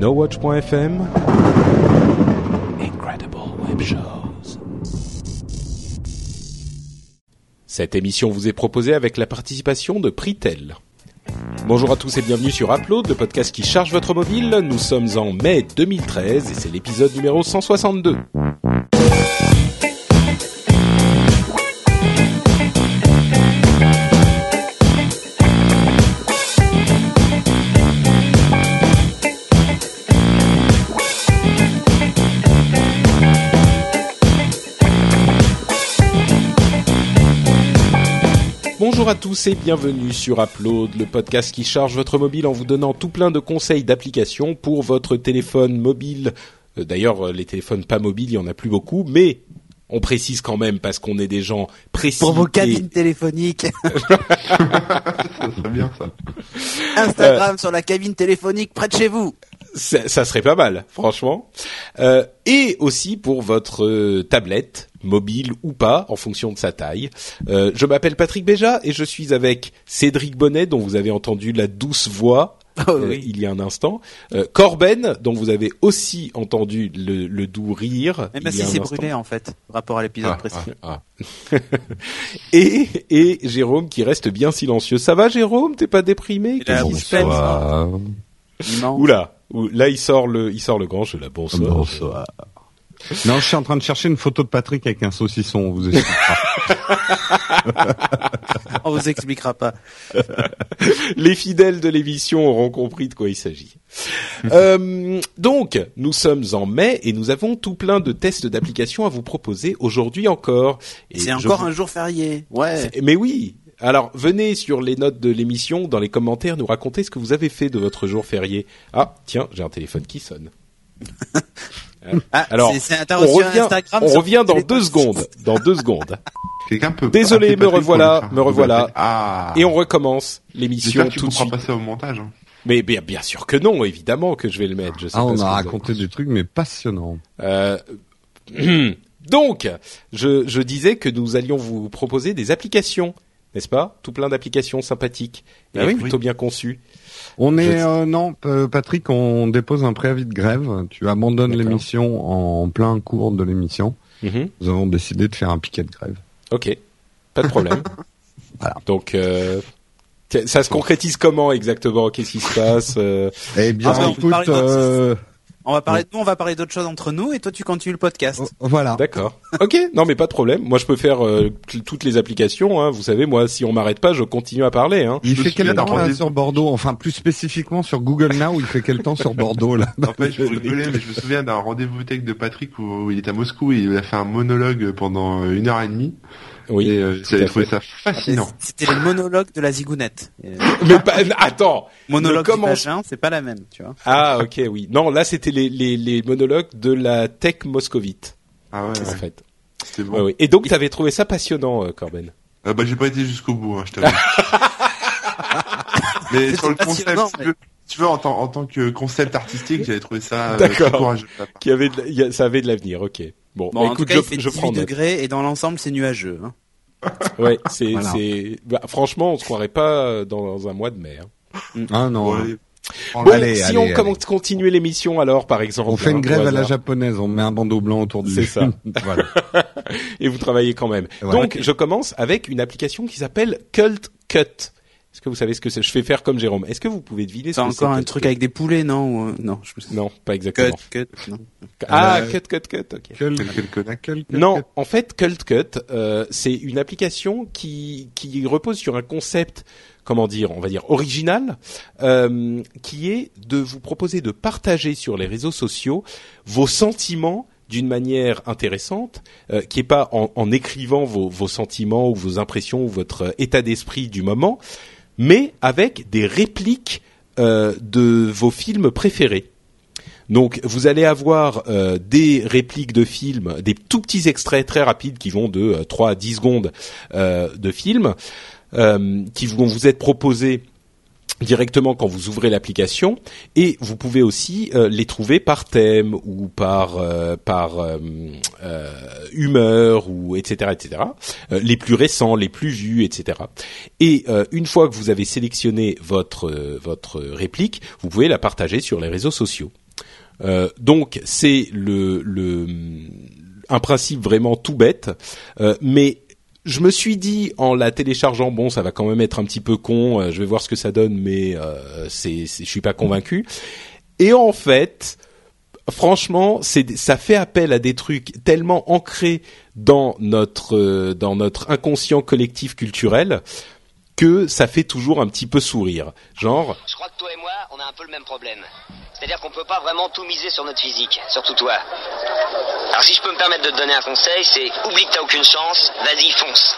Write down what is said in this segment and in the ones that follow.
NoWatch.fm Incredible Web Shows. Cette émission vous est proposée avec la participation de Pritel. Bonjour à tous et bienvenue sur Upload, le podcast qui charge votre mobile. Nous sommes en mai 2013 et c'est l'épisode numéro 162. À tous et bienvenue sur Upload, le podcast qui charge votre mobile en vous donnant tout plein de conseils d'applications pour votre téléphone mobile. Euh, D'ailleurs, euh, les téléphones pas mobiles, il y en a plus beaucoup, mais on précise quand même parce qu'on est des gens précis. Pour vos cabines téléphoniques. Ça serait bien ça. Instagram sur la cabine téléphonique près de chez vous. Ça, ça serait pas mal, franchement. Euh, et aussi pour votre euh, tablette, mobile ou pas, en fonction de sa taille. Euh, je m'appelle Patrick Béja et je suis avec Cédric Bonnet, dont vous avez entendu la douce voix Oh euh, oui. il y a un instant. Euh, Corben, dont vous avez aussi entendu le, le doux rire. Même il y si c'est brûlé en fait, rapport à l'épisode Ah, précédent. Ah. et, et Jérôme qui reste bien silencieux. Ça va Jérôme? T'es pas déprimé? Qu'est-ce qui se passe? Oula, ou- là il sort le, il sort le grand jeu là. Bonsoir. Bonsoir. Non, je suis en train de chercher une photo de Patrick avec un saucisson. On vous expliquera. On vous expliquera pas. Les fidèles de l'émission auront compris de quoi il s'agit. Euh, donc, nous sommes en mai et nous avons tout plein de tests d'applications à vous proposer aujourd'hui encore. C'est encore vous- un jour férié. Ouais. Mais oui. Alors, venez sur les notes de l'émission, dans les commentaires, nous raconter ce que vous avez fait de votre jour férié. Ah, tiens, j'ai un téléphone qui sonne. Ah, Alors, On revient, Instagram. on revient dans deux secondes. Dans deux secondes. Désolé, me revoilà, me revoilà. Ah. Et on recommence l'émission tout de suite. passer au montage. hein. Mais bien, bien sûr que non, évidemment que je vais le mettre. Je sais Ah, pas on a raconté des trucs mais passionnants. Euh, donc, je, je disais que nous allions vous proposer des applications, n'est-ce pas Tout plein d'applications sympathiques et Ah oui, plutôt bien conçues. On Je- est euh, non, euh, Patrick, on dépose un préavis de grève. Tu abandonnes l'émission en plein cours de l'émission. Mhm. Nous avons décidé de faire un piquet de grève. Ok, pas de problème. Voilà. Donc, euh, ça se concrétise comment exactement? Qu'est-ce qui se passe? Euh, Eh bien, Ah, écoute, euh, On va parler, nous, on va parler d'autres choses entre nous et toi, tu continues le podcast. oh, voilà. D'accord. Ok, non mais pas de problème. Moi, je peux faire euh, toutes les applications. Hein. Vous savez, moi, si on m'arrête pas, je continue à parler. Hein. Il Je fait quel temps là, sur Bordeaux? Enfin, plus spécifiquement sur Google Now, il fait quel temps sur Bordeaux là? En fait, je rigolais, mais je me souviens d'un rendez-vous tech de Patrick où, où il était à Moscou et il a fait un monologue pendant une heure et demie. Oui. et euh, j'avais trouvé fait. ça fascinant. C'était le monologue de la zigounette. Euh, Mais pas, attends. monologue du commence- c'est pas la même, tu vois. Ah, ok, oui. Non, là, c'était les, les, les monologues de la tech moscovite, Ah ouais, en ouais, fait. c'était bon. Ouais, ouais. Et donc, t'avais trouvé ça passionnant, euh, Corben. Euh, bah j'ai pas été jusqu'au bout, hein, je t'avoue. mais sur le concept, si tu veux, si tu veux, en, tant, en tant que concept artistique, j'avais trouvé ça euh, D'accord. courageux. Qui avait, de ça avait de l'avenir, ok. Bon, Bon, bah, en écoute, tout cas, je, il fait je 18 prends note. degrés et dans l'ensemble, c'est nuageux. Hein. Ouais, c'est, Voilà. c'est, bah, franchement, on se croirait pas euh, dans un mois de mai. hein. Ah non. Ouais. Bon, Bon, allez, si allez, on allez. continuer l'émission, alors, par exemple. On fait hein, une grève au à la japonaise, on met un bandeau blanc autour du C'est ça. voilà. Et vous travaillez quand même. Donc, je commence avec une application qui s'appelle Cult Cut. Est-ce que vous savez ce que c'est? Je fais faire comme Jérôme. Est-ce que vous pouvez deviner ce C'est que c'est encore un truc Cut avec des poulets, non ou, euh, Non, je me Non, pas Cut, exactement. cut, non. Ah, Euh, Cut Cut Cut, ok. Quel, Quel connard. quel- Non, en fait, Cult Cut, euh, c'est une application qui qui repose sur un concept, comment dire, on va dire original, euh, qui est de vous proposer de partager sur les réseaux sociaux vos sentiments d'une manière intéressante, euh, qui est pas en, en écrivant vos, vos sentiments ou vos impressions ou votre état d'esprit du moment, mais avec des répliques euh, de vos films préférés. Donc vous allez avoir euh, des répliques de films, des tout petits extraits très rapides qui vont de euh, 3 à 10 secondes euh, de films, qui vont vous être proposés directement quand vous ouvrez l'application et vous pouvez aussi euh, les trouver par thème ou par euh, par euh, humeur ou etc etc les plus récents les plus vus etc et une fois que vous avez sélectionné votre votre réplique vous pouvez la partager sur les réseaux sociaux. Donc c'est le, le un principe vraiment tout bête, mais je me suis dit en la téléchargeant, bon, ça va quand même être un petit peu con. euh, je vais voir ce que ça donne, mais euh, c'est, je suis pas convaincu. Et en fait, franchement, c'est, ça fait appel à des trucs tellement ancrés dans notre euh, dans notre inconscient collectif culturel que ça fait toujours un petit peu sourire. Genre, Je crois que toi et moi, on a un peu le même problème. C'est-à-dire qu'on peut pas vraiment tout miser sur notre physique, surtout toi. Alors si je peux me permettre de te donner un conseil, c'est oublie que t'as aucune chance, vas-y, fonce.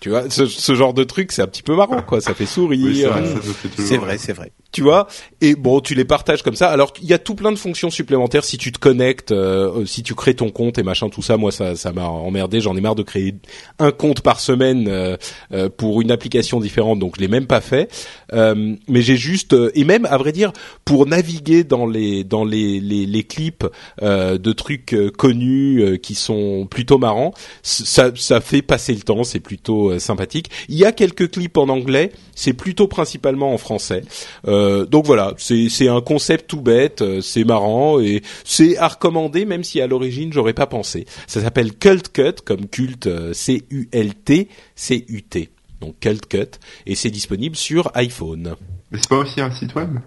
Tu vois, ce, ce genre de truc, c'est un petit peu marrant, quoi. Ça fait sourire. Oui, c'est vrai, euh, toujours C'est vrai, c'est vrai. tu vois et bon tu les partages comme ça. Alors il y a tout plein de fonctions supplémentaires si tu te connectes euh, si tu crées ton compte et machin tout ça. Moi ça ça m'a emmerdé. J'en ai marre de créer un compte par semaine euh, euh, pour une application différente. Donc je l'ai même pas fait. Euh, mais j'ai juste euh, et même à vrai dire pour naviguer dans les dans les les, les clips euh, de trucs connus euh, qui sont plutôt marrants ça ça fait passer le temps. C'est plutôt euh, sympathique il y a quelques clips en anglais c'est plutôt principalement en français euh, donc voilà, c'est un concept tout bête, euh, c'est marrant et c'est à recommander même si à l'origine j'aurais pas pensé. Ça s'appelle Cult Cut comme culte C U L T C U T. Donc Cult Cut et c'est disponible sur iPhone. Mais c'est pas aussi un site web?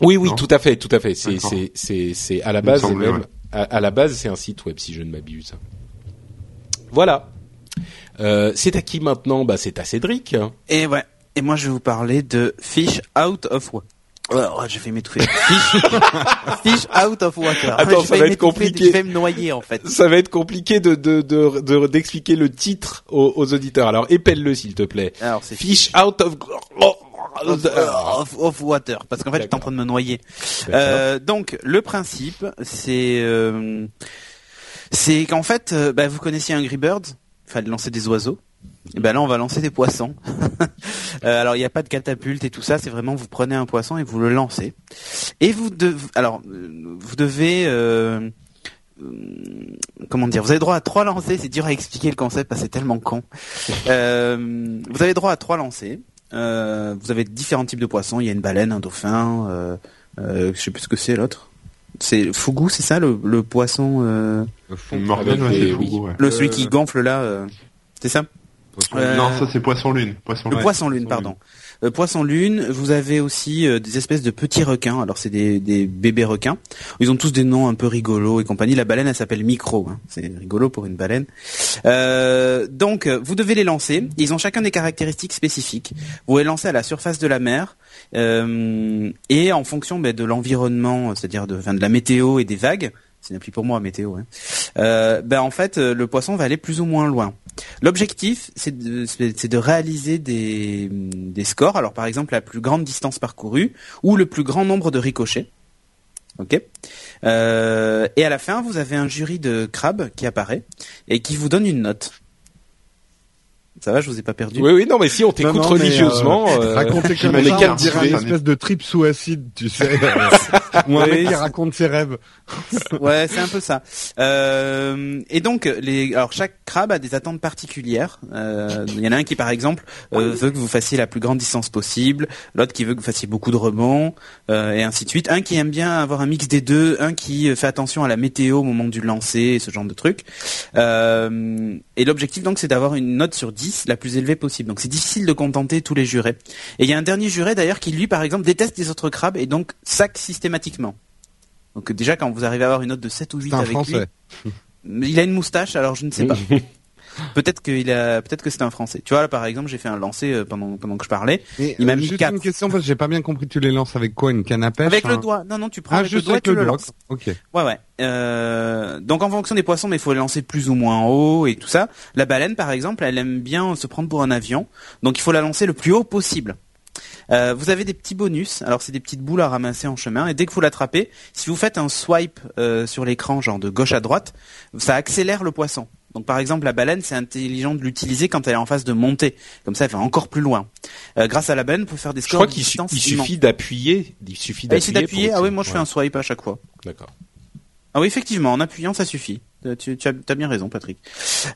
Oui oui, Non. tout à fait, tout à fait. C'est c'est à la base semblait, même ouais. à, à la base c'est un site web si je ne m'abuse. Voilà. Euh, c'est à qui maintenant Bah c'est à Cédric. Et ouais. Et moi, je vais vous parler de Fish Out of Water. Oh, j'ai fait m'étouffer. Fish, Fish Out of Water. Attends, ça va être compliqué. Je vais me noyer, en fait. Ça va être compliqué de de de de- d'expliquer le titre aux, aux auditeurs. Alors épelle-le s'il te plaît. Alors, c'est Fish out of of, of- of water parce qu'en fait j'étais en train de me noyer. Euh, donc le principe c'est euh, c'est qu'en fait euh, bah, vous connaissiez Angry Birds, fallait lancer des oiseaux. Et ben là on va lancer des poissons. Euh, alors il n'y a pas de catapulte et tout ça, c'est vraiment vous prenez un poisson et vous le lancez. Et vous devez alors euh, vous devez euh, comment dire, vous avez droit à trois lancers, c'est dur à expliquer le concept parce que c'est tellement con. Euh, vous avez droit à trois lancers. Vous avez différents types de poissons. Il y a une baleine, un dauphin. Je sais plus ce que c'est l'autre. C'est fougou, c'est ça le, le poisson, euh, Le fond. Ouais, c'est ouais. le celui qui gonfle là. euh, c'est ça Euh, Non, ça c'est Poisson Lune. Poisson Le Lune. poisson lune, pardon. Euh, poisson lune. Vous avez aussi euh, des espèces de petits requins. Alors c'est des, bébés requins. Ils ont tous des noms un peu rigolos et compagnie. La baleine, elle s'appelle Micro. hein. C'est rigolo pour une baleine. Euh, donc vous devez les lancer. Ils ont chacun des caractéristiques spécifiques. Vous les lancez à la surface de la mer et en fonction ben, de l'environnement, c'est-à-dire de, de la météo et des vagues. C'est n'applique pour moi météo. Hein. Euh, ben en fait, euh, le poisson va aller plus ou moins loin. L'objectif, c'est de, c'est de réaliser des, des scores. Alors, par exemple, la plus grande distance parcourue ou le plus grand nombre de ricochets. Ok. Euh, et à la fin, vous avez un jury de crabes qui apparaît et qui vous donne une note. Ça va, je vous ai pas perdu. Oui, oui, non, mais si on t'écoute religieusement, euh, Raconter comme on est ça, on captivé. dirait une espèce de trip sous acide, tu sais. Ou un mec qui raconte ses rêves. Ouais, c'est un peu ça. Euh, et donc, les, alors chaque crabe a des attentes particulières. Euh, Il y en a un qui, par exemple, euh, veut que vous fassiez la plus grande distance possible, l'autre qui veut que vous fassiez beaucoup de rebonds, euh, et ainsi de suite. Un qui aime bien avoir un mix des deux, un qui euh, fait attention à la météo au moment du lancer, ce genre de trucs. Euh, et l'objectif donc, c'est d'avoir une note sur 10 la plus élevée possible. Donc, c'est difficile de contenter tous les jurés. Et il y a un dernier juré d'ailleurs qui, lui, par exemple, déteste les autres crabes et donc sac systématiquement. Donc déjà quand vous arrivez à avoir une note de 7 ou 8 C'est un avec français. lui, il a une moustache alors je ne sais pas. peut-être qu'il a peut-être que c'est un français. Tu vois là par exemple, j'ai fait un lancer euh, pendant pendant que je parlais Et, Il m'a euh, mis juste quatre. une question parce que j'ai pas bien compris. Tu les lances avec quoi Une canne à pêche avec le doigt. Non non, tu prends Ah, avec le doigt et avec tu le lances. Ok. Ouais ouais. Euh, donc en fonction des poissons, mais il faut les lancer plus ou moins haut et tout ça. La baleine par exemple, elle aime bien se prendre pour un avion, donc il faut la lancer le plus haut possible. Euh, vous avez des petits bonus. Alors c'est des petites boules à ramasser en chemin et dès que vous l'attrapez, si vous faites un swipe euh, sur l'écran, genre de gauche à droite, ça accélère le poisson. Donc par exemple la baleine, c'est intelligent de l'utiliser quand elle est en phase de montée. Comme ça, elle va encore plus loin. Euh, grâce à la baleine, vous pouvez faire des je scores crois de qu'il su- suffit d'appuyer. Il suffit Ah, ici d'appuyer. Ah oui, moi je fais ouais, un swipe à chaque fois. D'accord. Ah oui, effectivement, en appuyant, ça suffit. Euh, Tu, tu as, bien raison, Patrick.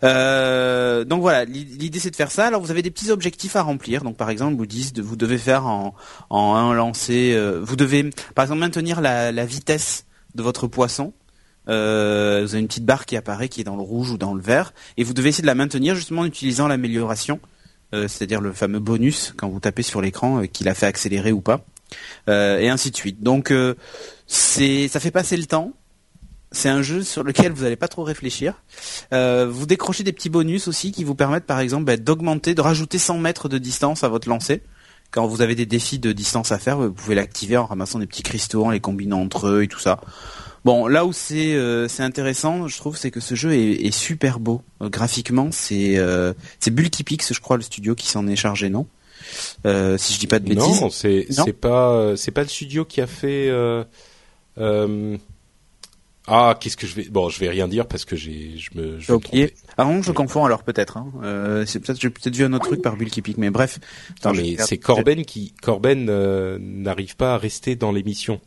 Euh, donc voilà, l'i- l'idée c'est de faire ça. Alors vous avez des petits objectifs à remplir. Donc par exemple, vous dites, vous devez faire en, en un lancer, euh, vous devez, par exemple, maintenir la, la vitesse de votre poisson. Euh, vous avez une petite barre qui apparaît, qui est dans le rouge ou dans le vert, et vous devez essayer de la maintenir justement en utilisant l'amélioration, euh, c'est-à-dire le fameux bonus quand vous tapez sur l'écran euh, qui l'a fait accélérer ou pas, euh, et ainsi de suite. Donc euh, c'est, ça fait passer le temps. C'est un jeu sur lequel vous n'allez pas trop réfléchir. Vous décrochez des petits bonus aussi qui vous permettent par exemple bah, d'augmenter, de rajouter 100 mètres de distance à votre lancer. Quand vous avez des défis de distance à faire, vous pouvez l'activer en ramassant des petits cristaux, en les combinant entre eux et tout ça. Bon, là où c'est euh, c'est intéressant, je trouve, c'est que ce jeu est, est super beau. Euh, graphiquement, c'est euh, c'est je crois, le studio qui s'en est chargé, non? Euh, Si je dis pas de bêtises. Non, c'est c'est pas c'est pas le studio qui a fait. ah, qu'est-ce que je vais Bon, je vais rien dire parce que j'ai je me je me. Ah non, je confonds alors peut-être. Hein. Euh, c'est peut-être j'ai peut-être vu un autre truc par Bulkypix, mais bref. Non, Attends, je mais c'est Corben qui Corben euh, n'arrive pas à rester dans l'émission.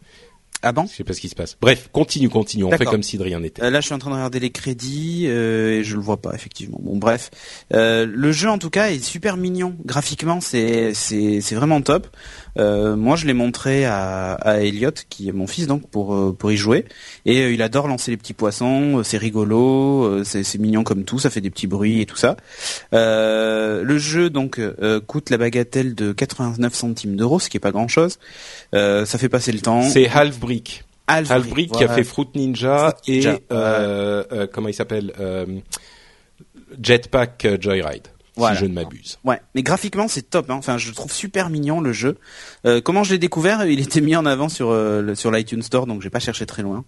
Ah bon Je sais pas ce qui se passe. Bref, continue, continue. On fait comme si de rien n'était. Euh, Là, je suis en train de regarder les crédits euh, et je le vois pas effectivement. Bon, bref, Euh, le jeu en tout cas est super mignon. Graphiquement, c'est c'est c'est vraiment top. Euh, moi, je l'ai montré à, à Elliot, qui est mon fils, donc pour euh, pour y jouer. Et euh, il adore lancer les petits poissons. euh, C'est rigolo, c'est c'est mignon comme tout. Ça fait des petits bruits et tout ça. Euh, le jeu donc euh, coûte la bagatelle de 89 centimes d'euros, ce qui est pas grand chose. ça fait passer le temps. C'est Half Brick. Half Half Brick qui a fait Fruit Ninja Fruit Ninja, et euh, euh, comment il s'appelle euh, Jetpack Joyride. Voilà. Si je ne m'abuse. Ouais, mais graphiquement c'est top. Hein. Enfin, je le trouve super mignon le jeu. Euh, comment je l'ai découvert? Il était mis en avant sur euh, le- sur l'iTunes Store, donc j'ai pas cherché très loin.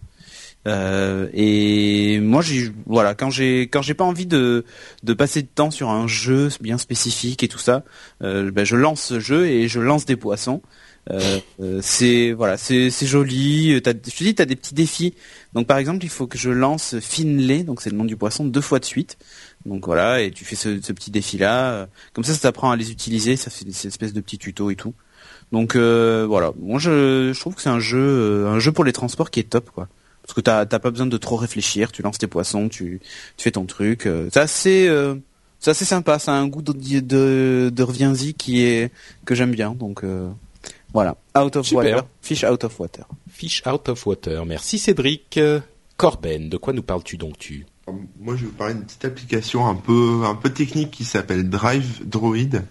Euh, et moi, j'ai voilà, quand j'ai quand j'ai pas envie de de passer de temps sur un jeu bien spécifique et tout ça, euh, ben, je lance ce jeu et je lance des poissons. Euh, euh, c'est voilà, c'est joli. T'as- Je te dis, t'as des petits défis. Donc par exemple, il faut que je lance Finlay, donc c'est le nom du poisson, deux fois de suite. Donc voilà, et tu fais ce, petit défi-là. Comme ça, ça t'apprend à les utiliser. Ça fait des espèces de petits tutos et tout. Donc euh, voilà, moi je, trouve que c'est un jeu, euh, un jeu pour les transports qui est top, quoi. Parce que t'as pas besoin de trop réfléchir. Tu lances tes poissons, tu, tu fais ton truc. euh, c'est assez, euh, c'est assez sympa. Ça a un goût de de, de reviens-y qui est que j'aime bien. Donc euh, voilà, out of Super. water, fish out of water. Fish Out of Water. Merci Cédric. Corben, de quoi nous parles-tu donc tu? Moi, je vais vous parler d'une petite application un peu, un peu technique qui s'appelle Drive Droid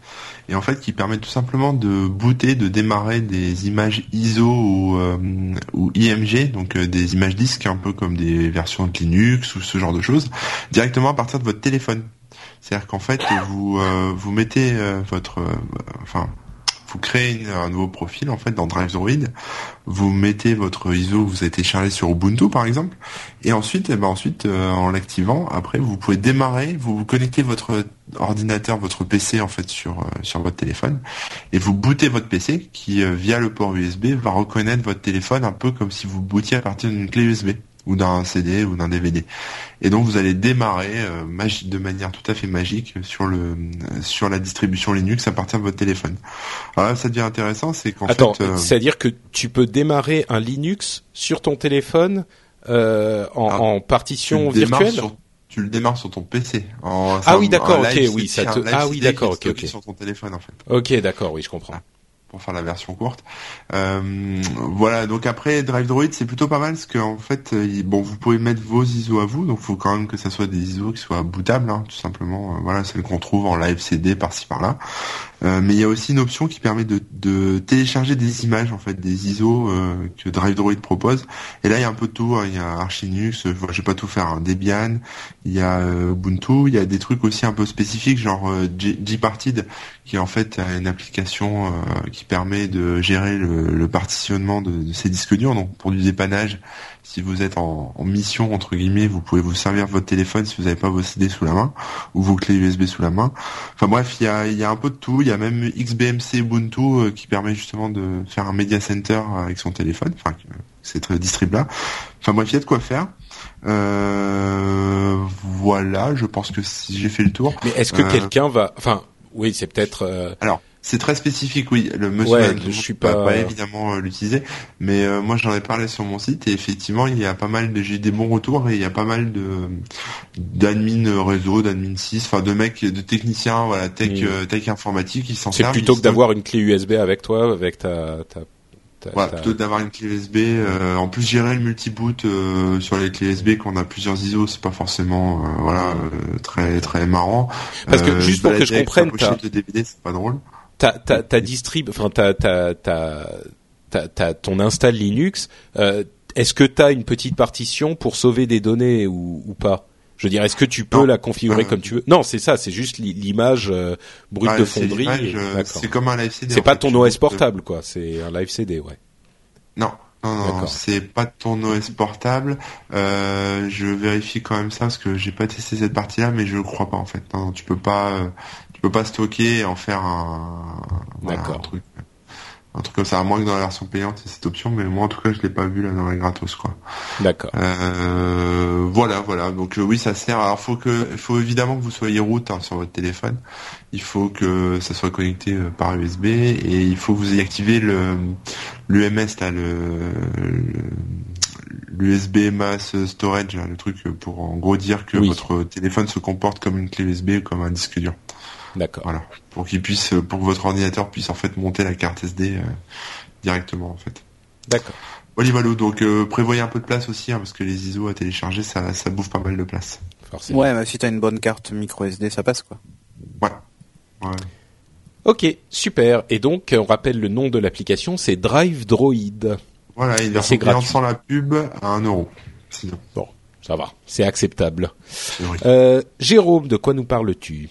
et en fait qui permet tout simplement de booter, de démarrer des images ISO ou, euh, ou IMG, donc euh, des images disques un peu comme des versions de Linux ou ce genre de choses, directement à partir de votre téléphone. C'est-à-dire qu'en fait vous euh, vous mettez euh, votre, euh, enfin vous créez un nouveau profil en fait dans Drive Droid, vous mettez votre ISO que vous avez téléchargé sur Ubuntu par exemple, et ensuite, eh ben ensuite, euh, en l'activant, après, vous pouvez démarrer, vous, vous connectez votre ordinateur, votre PC en fait sur euh, sur votre téléphone, et vous bootez votre PC qui euh, via le port USB va reconnaître votre téléphone un peu comme si vous bootiez à partir d'une clé USB ou d'un CD ou d'un DVD. Et donc vous allez démarrer euh, de manière tout à fait magique sur le sur la distribution Linux à partir de votre téléphone. Alors là, ça devient intéressant, c'est qu'en Attends, fait, euh, c'est-à-dire que tu peux démarrer un Linux sur ton téléphone euh, en, Ah, en partition virtuelle sur- tu le démarres sur ton PC. En- Ah oui, d'accord, ok, oui, ça te- ah oui, d'accord, ok, ok. Sur ton téléphone en fait. Ok, d'accord, oui, je comprends. Pour faire la version courte. Euh, voilà, donc après Drive Droid c'est plutôt pas mal parce que en fait, euh, bon, vous pouvez mettre vos ISO à vous, donc faut quand même que ça soit des ISO qui soient bootables, hein, tout simplement. Euh, voilà, celles qu'on trouve en live CD par-ci par-là. Euh, mais il y a aussi une option qui permet de, de télécharger des images en fait, des ISO euh, que Drive Droid propose. Et là il y a un peu de tout. hein. Il y a Arch Linux, euh, je vais pas tout faire. hein, Debian, il y a euh, Ubuntu, il y a des trucs aussi un peu spécifiques genre euh, Gparted qui est en fait une application qui permet de gérer le, le partitionnement de, de ces disques durs. Donc pour du dépannage, si vous êtes en, en mission entre guillemets, vous pouvez vous servir votre téléphone si vous n'avez pas vos CD sous la main ou vos clés USB sous la main. Enfin bref, il y a, y a un peu de tout. Il y a même XBMC Ubuntu euh, qui permet justement de faire un media center avec son téléphone. Enfin, euh, cette distrib là. Enfin bref, il y a de quoi faire. Euh, voilà, je pense que si j'ai fait le tour. Mais est-ce que Euh, quelqu'un va... Enfin, oui, c'est peut-être... euh, Alors, C'est très spécifique, oui. Le monsieur Ouais, je suis peut pas- évidemment euh, l'utiliser, mais euh, moi j'en ai parlé sur mon site et effectivement il y a pas mal de j'ai des bons retours et il y a pas mal de d'admin réseau, d'admin 6, enfin de mecs, de techniciens, voilà tech Mm. euh, tech informatique qui s'en C'est servent. plutôt ils que d'avoir une clé USB avec toi, avec ta, ta, ta- Voilà, ta- plutôt d'avoir une clé USB. euh, en plus, gérer le multi-boot euh, sur les clés USB quand on a plusieurs ISO, c'est pas forcément euh, voilà euh, très très marrant. Parce que, Euh, juste pour que je comprenne, de DVD, c'est pas drôle. Ta, ta, ta distrib, enfin ta, ta, ta, ta, ta- ton install Linux. euh, est-ce que tu as une petite partition pour sauver des données ou, ou pas? Je veux dire, est-ce que tu peux Non. la configurer Euh, comme tu veux? Non, c'est ça, c'est juste li- l'image euh, brute Ouais, de fonderie. C'est comme un live CD. C'est pas fait, ton OS portable, quoi. C'est un live CD, ouais. Non, non, non, c'est pas ton OS portable. Euh, je vérifie quand même ça parce que j'ai pas testé cette partie-là, mais je crois pas en fait. Non, tu peux pas, euh, peux pas stocker et en faire un, voilà, un truc, un truc comme ça. À moins que dans la version payante, il y ait cette option, mais moi en tout cas, je l'ai pas vu là dans la gratos quoi. D'accord. Euh, voilà, voilà. Donc euh, oui, ça sert. Alors faut que, faut évidemment que vous soyez route hein, sur votre téléphone. Il faut que ça soit connecté euh, par USB et il faut que vous ayez activé le l'UMS là, le l'USB mass storage, là, le truc pour en gros dire que Oui. votre téléphone se comporte comme une clé USB, comme un disque dur. D'accord. Voilà, pour qu'il puisse, pour que votre ordinateur puisse en fait monter la carte SD euh, directement en fait. D'accord. Voilà. donc euh, prévoyez un peu de place aussi, hein, parce que les ISO à télécharger, ça, ça bouffe pas mal de place. Forcément. Ouais, mais si t'as une bonne carte micro SD, ça passe quoi. Voilà. Ouais. Ok, super. Et donc, on rappelle le nom de l'application, c'est Drive Droid. Voilà, version payante gratuit. sans la pub à 1 euro. Sinon, Bon, ça va, c'est acceptable. Euh, Jérôme, de quoi nous parles-tu?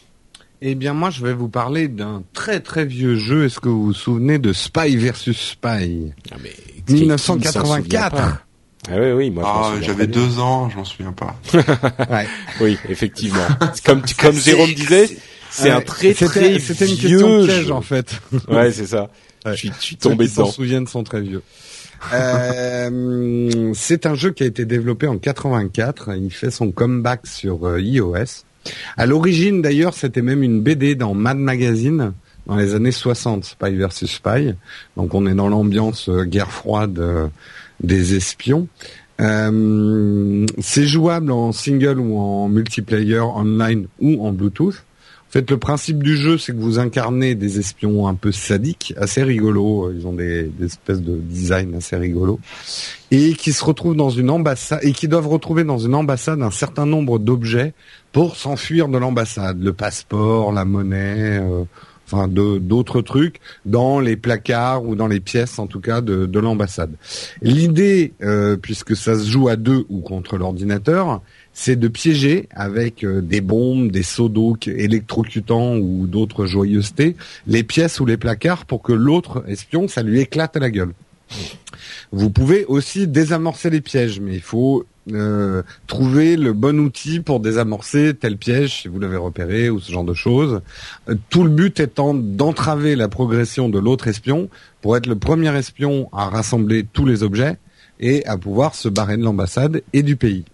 Eh bien, moi, je vais vous parler d'un très très vieux jeu. Est-ce que vous vous souvenez de Spy versus Spy? Ah, mais, qui- qui ne s'en souvient 1984. pas Ah oui, oui, moi Ah, j'avais deux ans, je m'en souviens pas. Ouais. Oui, effectivement. comme comme Jérôme disait, c'est un très c'était- très C'était une vieux question piège jeu. en fait. Ouais, c'est ça. Ouais. Je suis, je suis Ceux tombé qui s'en dedans. souviennent sont très vieux. Euh, c'est un jeu qui a été développé en 84. Il fait son comeback sur euh, iOS. À l'origine, d'ailleurs, c'était même une BD dans Mad Magazine dans les années 60, Spy versus Spy. Donc, on est dans l'ambiance euh, guerre froide euh, des espions. Euh, c'est jouable en single ou en multiplayer online ou en Bluetooth. En fait, le principe du jeu, c'est que vous incarnez des espions un peu sadiques, assez rigolos. Ils ont des, espèces de design assez rigolos. Et qui se retrouvent dans une ambassade, et qui doivent retrouver dans une ambassade un certain nombre d'objets pour s'enfuir de l'ambassade. Le passeport, la monnaie, euh, enfin d'autres trucs, dans les placards ou dans les pièces, en tout cas, de, de l'ambassade. L'idée, euh, puisque ça se joue à deux ou contre l'ordinateur, c'est de piéger avec euh, des bombes, des seaux d'eau électrocutants ou d'autres joyeusetés, les pièces ou les placards pour que l'autre espion, ça lui éclate à la gueule. Vous pouvez aussi désamorcer les pièges, mais il faut euh, trouver le bon outil pour désamorcer tel piège si vous l'avez repéré ou ce genre de choses. Euh, tout le but étant d'entraver la progression de l'autre espion pour être le premier espion à rassembler tous les objets et à pouvoir se barrer de l'ambassade et du pays.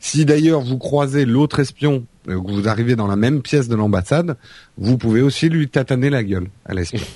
Si d'ailleurs vous croisez l'autre espion, euh, que vous arrivez dans la même pièce de l'ambassade, vous pouvez aussi lui tataner la gueule à l'espion.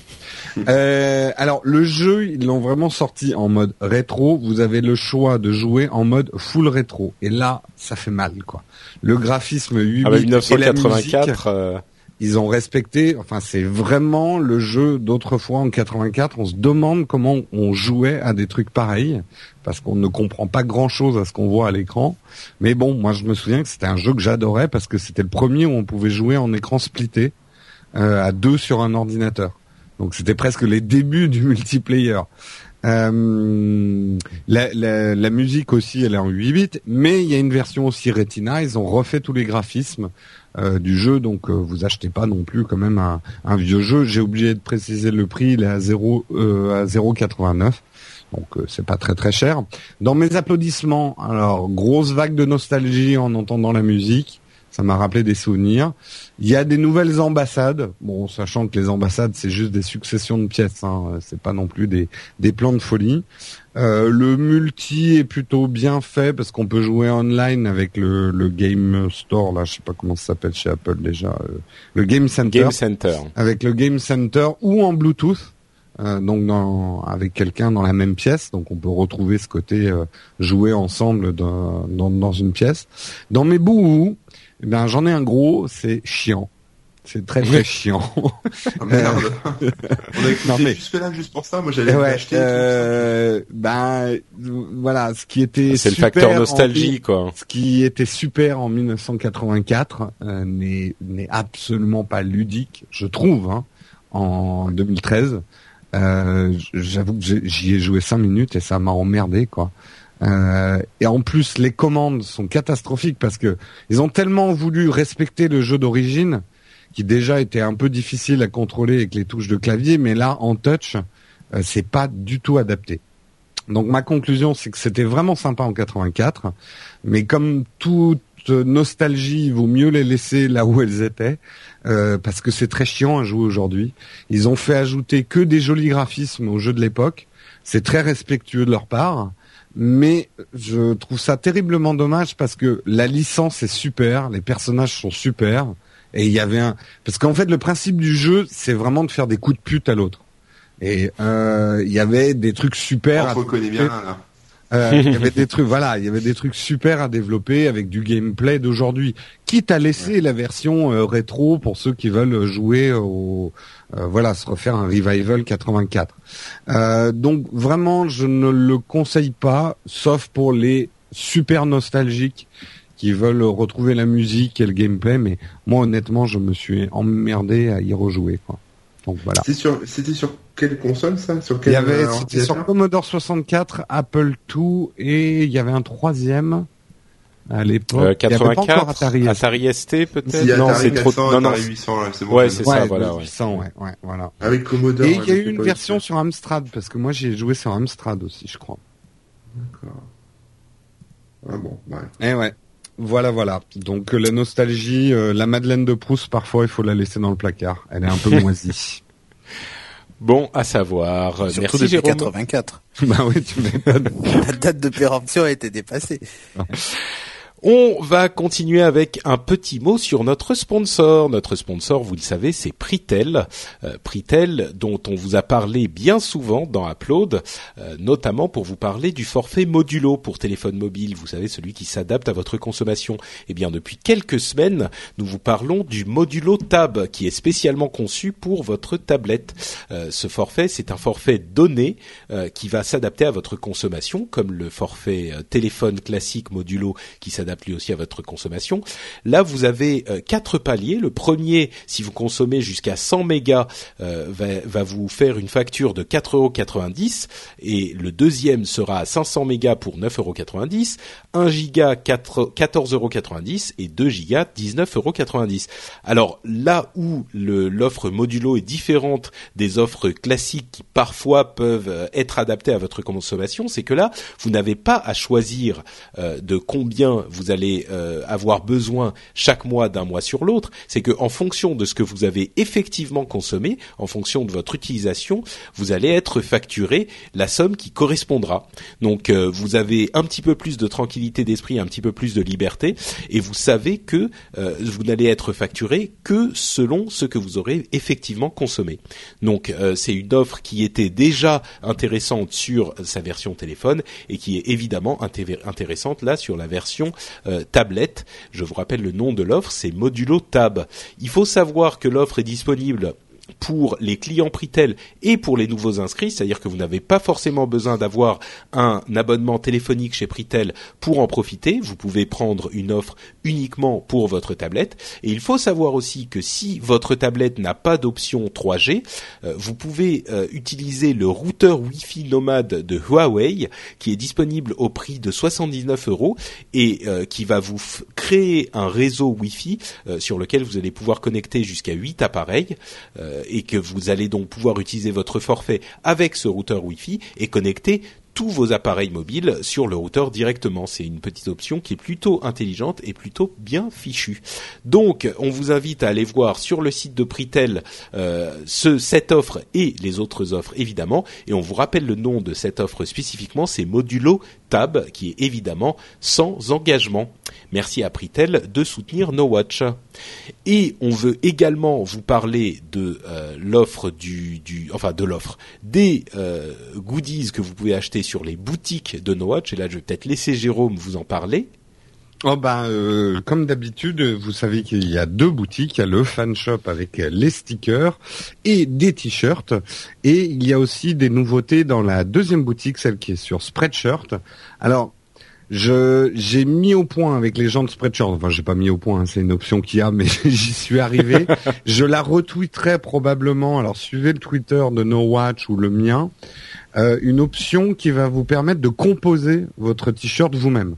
Euh, alors le jeu, ils l'ont vraiment sorti en mode rétro. Vous avez le choix de jouer en mode full rétro. Et là, ça fait mal, quoi. Le graphisme 8 Ah bah, bits et la musique, 1984. euh, ils ont respecté. Enfin, c'est vraiment le jeu d'autrefois en 84. On se demande comment on jouait à des trucs pareils parce qu'on ne comprend pas grand chose à ce qu'on voit à l'écran. Mais bon, moi je me souviens que c'était un jeu que j'adorais parce que c'était le premier où on pouvait jouer en écran splitté euh, à deux sur un ordinateur. Donc c'était presque les débuts du multiplayer. Euh, la, la, la musique aussi, elle est en 8 bits, mais il y a une version aussi Retina. Ils ont refait tous les graphismes euh, du jeu, donc euh, vous achetez pas non plus quand même un, un vieux jeu. J'ai oublié de préciser le prix, il est à 0 euh, à 0,89. Donc euh, c'est pas très très cher. Dans mes applaudissements, alors grosse vague de nostalgie en entendant la musique. Ça m'a rappelé des souvenirs. Il y a des nouvelles ambassades. Bon, sachant que les ambassades, c'est juste des successions de pièces. Hein. C'est pas non plus des, des plans de folie. Euh, le multi est plutôt bien fait parce qu'on peut jouer online avec le, le Game Store. Là, je sais pas comment ça s'appelle chez Apple déjà. Euh, le Game Center. Game Center. Avec le Game Center ou en Bluetooth. Euh, donc dans, avec quelqu'un dans la même pièce, donc on peut retrouver ce côté euh, jouer ensemble dans, dans, dans, une pièce. Dans mes bouts, eh ben j'en ai un gros, c'est chiant. C'est très très chiant. Ah, merde. On a écouté jusque là juste pour ça. Moi j'allais ouais, acheter. Euh, ben voilà, ce qui était c'est le facteur nostalgie en, quoi. Ce qui était super en 1984 euh, n'est n'est absolument pas ludique, je trouve, hein, en 2013. Euh, J'avoue que j'y ai joué cinq minutes et ça m'a emmerdé quoi. Euh, et en plus, les commandes sont catastrophiques parce que ils ont tellement voulu respecter le jeu d'origine qui déjà était un peu difficile à contrôler avec les touches de clavier, mais là en touch, euh, c'est pas du tout adapté. Donc ma conclusion, c'est que c'était vraiment sympa en 84, mais comme toute nostalgie, il vaut mieux les laisser là où elles étaient, euh, parce que c'est très chiant à jouer aujourd'hui. Ils ont fait ajouter que des jolis graphismes au jeu de l'époque. C'est très respectueux de leur part, mais je trouve ça terriblement dommage parce que la licence est super, les personnages sont super, et il y avait un parce qu'en fait le principe du jeu, c'est vraiment de faire des coups de pute à l'autre. Et euh, il y avait des trucs super. On reconnaît bien là. Euh, il y avait des trucs, voilà, il y avait des trucs super à développer avec du gameplay d'aujourd'hui. Quitte à laisser ouais. la version euh, rétro pour ceux qui veulent jouer au, euh, voilà, se refaire un revival 84. Euh, donc vraiment, je ne le conseille pas, sauf pour les super nostalgiques qui veulent retrouver la musique et le gameplay. Mais moi, honnêtement, je me suis emmerdé à y rejouer, quoi. Donc voilà. C'était sur, quelle console ça? Sur quelle Il y avait, c'était sur Commodore 64, Apple II et il y avait un troisième à l'époque. Euh, 84, Atari, Atari, ST peut-être? non, c'est trop. Non, non, 800, là, c'est bon. Ouais, c'est ça, voilà. 800, ouais, ouais, voilà. Avec Commodore. Et il y a eu une version sur Amstrad parce que moi j'ai joué sur Amstrad aussi, je crois. D'accord. Ah bon, ouais. Eh ouais. Voilà, voilà. Donc euh, la nostalgie, euh, la Madeleine de Proust, parfois il faut la laisser dans le placard. Elle est un peu moisie. Bon, à savoir. Surtout Merci depuis Jérôme. 84. bah oui, tu m'étonnes. La date de péremption a été dépassée. On va continuer avec un petit mot sur notre sponsor. Notre sponsor, vous le savez, c'est Pritel. Euh, Pritel, dont on vous a parlé bien souvent dans Upload, euh, notamment pour vous parler du forfait modulo pour téléphone mobile. Vous savez, celui qui s'adapte à votre consommation. Eh bien, depuis quelques semaines, nous vous parlons du modulo Tab, qui est spécialement conçu pour votre tablette. Euh, ce forfait, c'est un forfait donné qui va s'adapter à votre consommation, comme le forfait téléphone classique modulo qui s'adapte lui aussi à votre consommation. Là, vous avez euh, quatre paliers. Le premier, si vous consommez jusqu'à 100 mégas, euh, va, vous faire une facture de 4,90 et le deuxième sera à 500 mégas pour 9,90 1 giga 14,90 et 2 gigas 19,90 Alors là où l'offre modulo est différente des offres classiques qui parfois peuvent euh, être adaptées à votre consommation, c'est que là, vous n'avez pas à choisir de combien vous allez euh, avoir besoin chaque mois d'un mois sur l'autre, c'est que en fonction de ce que vous avez effectivement consommé, en fonction de votre utilisation, vous allez être facturé la somme qui correspondra. Donc euh, vous avez un petit peu plus de tranquillité d'esprit, un petit peu plus de liberté, et vous savez que euh, vous n'allez être facturé que selon ce que vous aurez effectivement consommé. Donc c'est une offre qui était déjà intéressante sur sa version téléphone et qui est évidemment intéressante là sur la version euh, tablette. Je vous rappelle le nom de l'offre, c'est Modulo Tab. Il faut savoir que l'offre est disponible pour les clients Pritel et pour les nouveaux inscrits, c'est-à-dire que vous n'avez pas forcément besoin d'avoir un abonnement téléphonique chez Pritel pour en profiter. Vous pouvez prendre une offre uniquement pour votre tablette. Et il faut savoir aussi que si votre tablette n'a pas d'option 3G, euh, vous pouvez euh, utiliser le routeur Wi-Fi nomade de Huawei qui est disponible au prix de 79 euros et euh, qui va vous créer un réseau Wi-Fi sur lequel vous allez pouvoir connecter jusqu'à 8 appareils et que vous allez donc pouvoir utiliser votre forfait avec ce routeur Wi-Fi et connecter tous vos appareils mobiles sur le routeur directement. C'est une petite option qui est plutôt intelligente et plutôt bien fichue. Donc, on vous invite à aller voir sur le site de Pritel euh, ce, cette offre et les autres offres évidemment. Et on vous rappelle le nom de cette offre spécifiquement, c'est Modulo Tab, qui est évidemment sans engagement. Merci à Pritel de soutenir No Watch. Et on veut également vous parler de euh, l'offre du, du, enfin de l'offre des euh, goodies que vous pouvez acheter sur les boutiques de No Watch. Et là, je vais peut-être laisser Jérôme vous en parler. Oh ben, comme d'habitude, vous savez qu'il y a deux boutiques. Il y a le fan shop avec les stickers et des t-shirts. Et il y a aussi des nouveautés dans la deuxième boutique, celle qui est sur Spreadshirt. Alors, je j'ai mis au point avec les gens de Spreadshirt. Enfin, j'ai pas mis au point, hein, c'est une option qu'il y a, mais j'y suis arrivé. je la retweeterai probablement. Alors, suivez le Twitter de No Watch ou le mien. Euh, une option qui va vous permettre de composer votre t-shirt vous-même.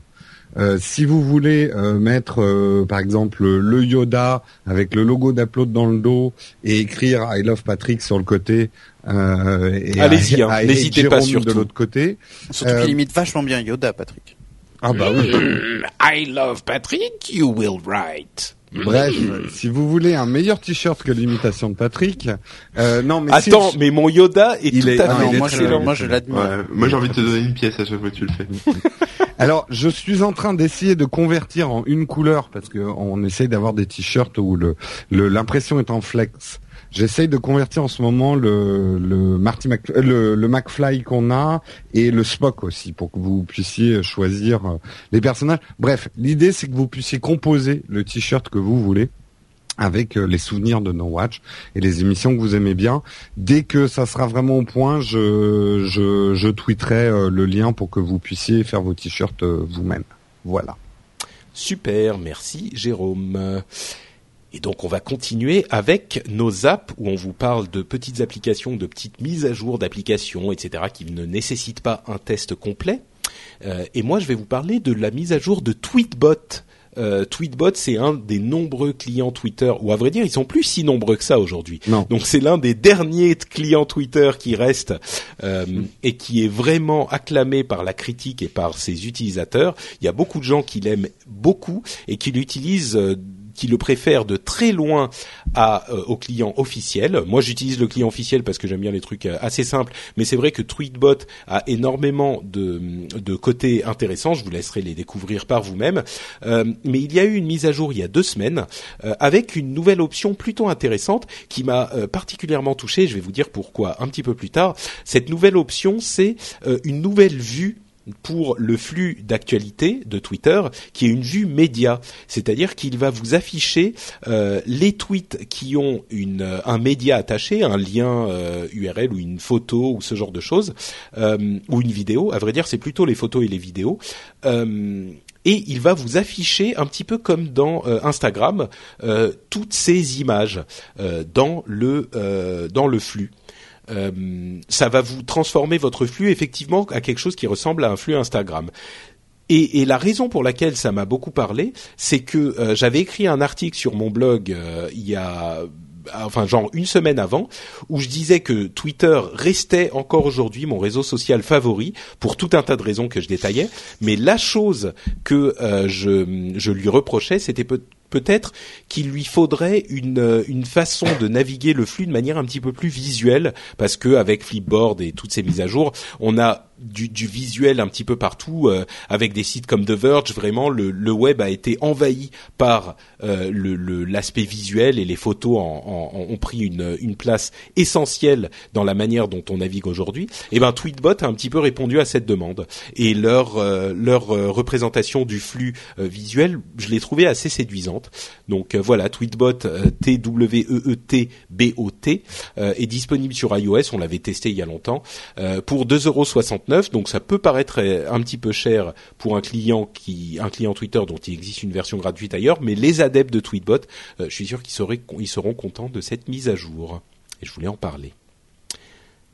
Euh, si vous voulez euh, mettre, euh, par exemple, le Yoda avec le logo d'Upload dans le dos et écrire I love Patrick sur le côté, et allez-y, hein, n'hésitez pas sur de l'autre côté. Surtout qu'il imite vachement bien Yoda, Patrick. Ah bah oui. I love Patrick, you will write. Bref, si vous voulez un meilleur t-shirt que l'imitation de Patrick, euh, non mais attends, mais mon Yoda est il tout est, à fait moi, je, moi je l'admire. Ouais, moi j'ai envie de te donner une pièce à chaque fois que tu le fais. Alors, je suis en train d'essayer de convertir en une couleur parce que on essaye d'avoir des t-shirts où le l'impression est en flex. J'essaye de convertir en ce moment le le Marty euh, le, le McFly qu'on a et le Spock aussi pour que vous puissiez choisir euh, les personnages. Bref, l'idée c'est que vous puissiez composer le t-shirt que vous voulez avec euh, les souvenirs de No Watch et les émissions que vous aimez bien. Dès que ça sera vraiment au point, je, je, je tweeterai le lien pour que vous puissiez faire vos t-shirts vous-même. Voilà. Super, merci Jérôme. Et donc on va continuer avec nos apps où on vous parle de petites applications, de petites mises à jour d'applications, etc. qui ne nécessitent pas un test complet. Euh, et moi je vais vous parler de la mise à jour de Tweetbot. Euh, Tweetbot, c'est un des nombreux clients Twitter, ou à vrai dire, ils sont plus si nombreux que ça aujourd'hui. Donc c'est l'un des derniers clients Twitter qui reste euh, et qui est vraiment acclamé par la critique et par ses utilisateurs. Il y a beaucoup de gens qui l'aiment beaucoup et qui l'utilisent euh, qui le préfère de très loin à euh, au client officiel. Moi, j'utilise le client officiel parce que j'aime bien les trucs euh, assez simples, mais c'est vrai que Tweetbot a énormément de, de côtés intéressants. Je vous laisserai les découvrir par vous-même. Euh, mais il y a eu une mise à jour il y a deux semaines avec une nouvelle option plutôt intéressante qui m'a particulièrement touché. Je vais vous dire pourquoi un petit peu plus tard. Cette nouvelle option, c'est une nouvelle vue pour le flux d'actualité de Twitter, qui est une vue média, c'est-à-dire qu'il va vous afficher euh, les tweets qui ont euh, un média attaché, un lien URL euh, ou une photo ou ce genre de choses, ou une vidéo. À vrai dire, c'est plutôt les photos et les vidéos. et il va vous afficher un petit peu comme dans Instagram toutes ces images dans le dans le flux. Euh, ça va vous transformer votre flux effectivement à quelque chose qui ressemble à un flux Instagram. Et, et, la raison pour laquelle ça m'a beaucoup parlé, c'est que euh, j'avais écrit un article sur mon blog euh, il y a enfin genre une semaine avant, où je disais que Twitter restait encore aujourd'hui mon réseau social favori pour tout un tas de raisons que je détaillais. Mais la chose que je, je lui reprochais, c'était peut peut-être qu'il lui faudrait une, euh, une façon de naviguer le flux de manière un petit peu plus visuelle, parce que avec Flipboard et toutes ces mises à jour, on a du, du visuel un petit peu partout, euh, avec des sites comme The Verge. Vraiment, le, le web a été envahi par euh, l'aspect visuel et les photos en, en, ont pris une, une place essentielle dans la manière dont on navigue aujourd'hui. Et ben Tweetbot a un petit peu répondu à cette demande et leur euh, leur représentation du flux visuel, je l'ai trouvé assez séduisante. Donc voilà, Tweetbot T W E E T B O T est disponible sur iOS. On l'avait testé il y a longtemps pour 2,60 donc ça peut paraître un petit peu cher pour un client qui, un client Twitter dont il existe une version gratuite ailleurs, mais les adeptes de Tweetbot, euh, je suis sûr qu'ils ils seront contents de cette mise à jour. Et je voulais en parler.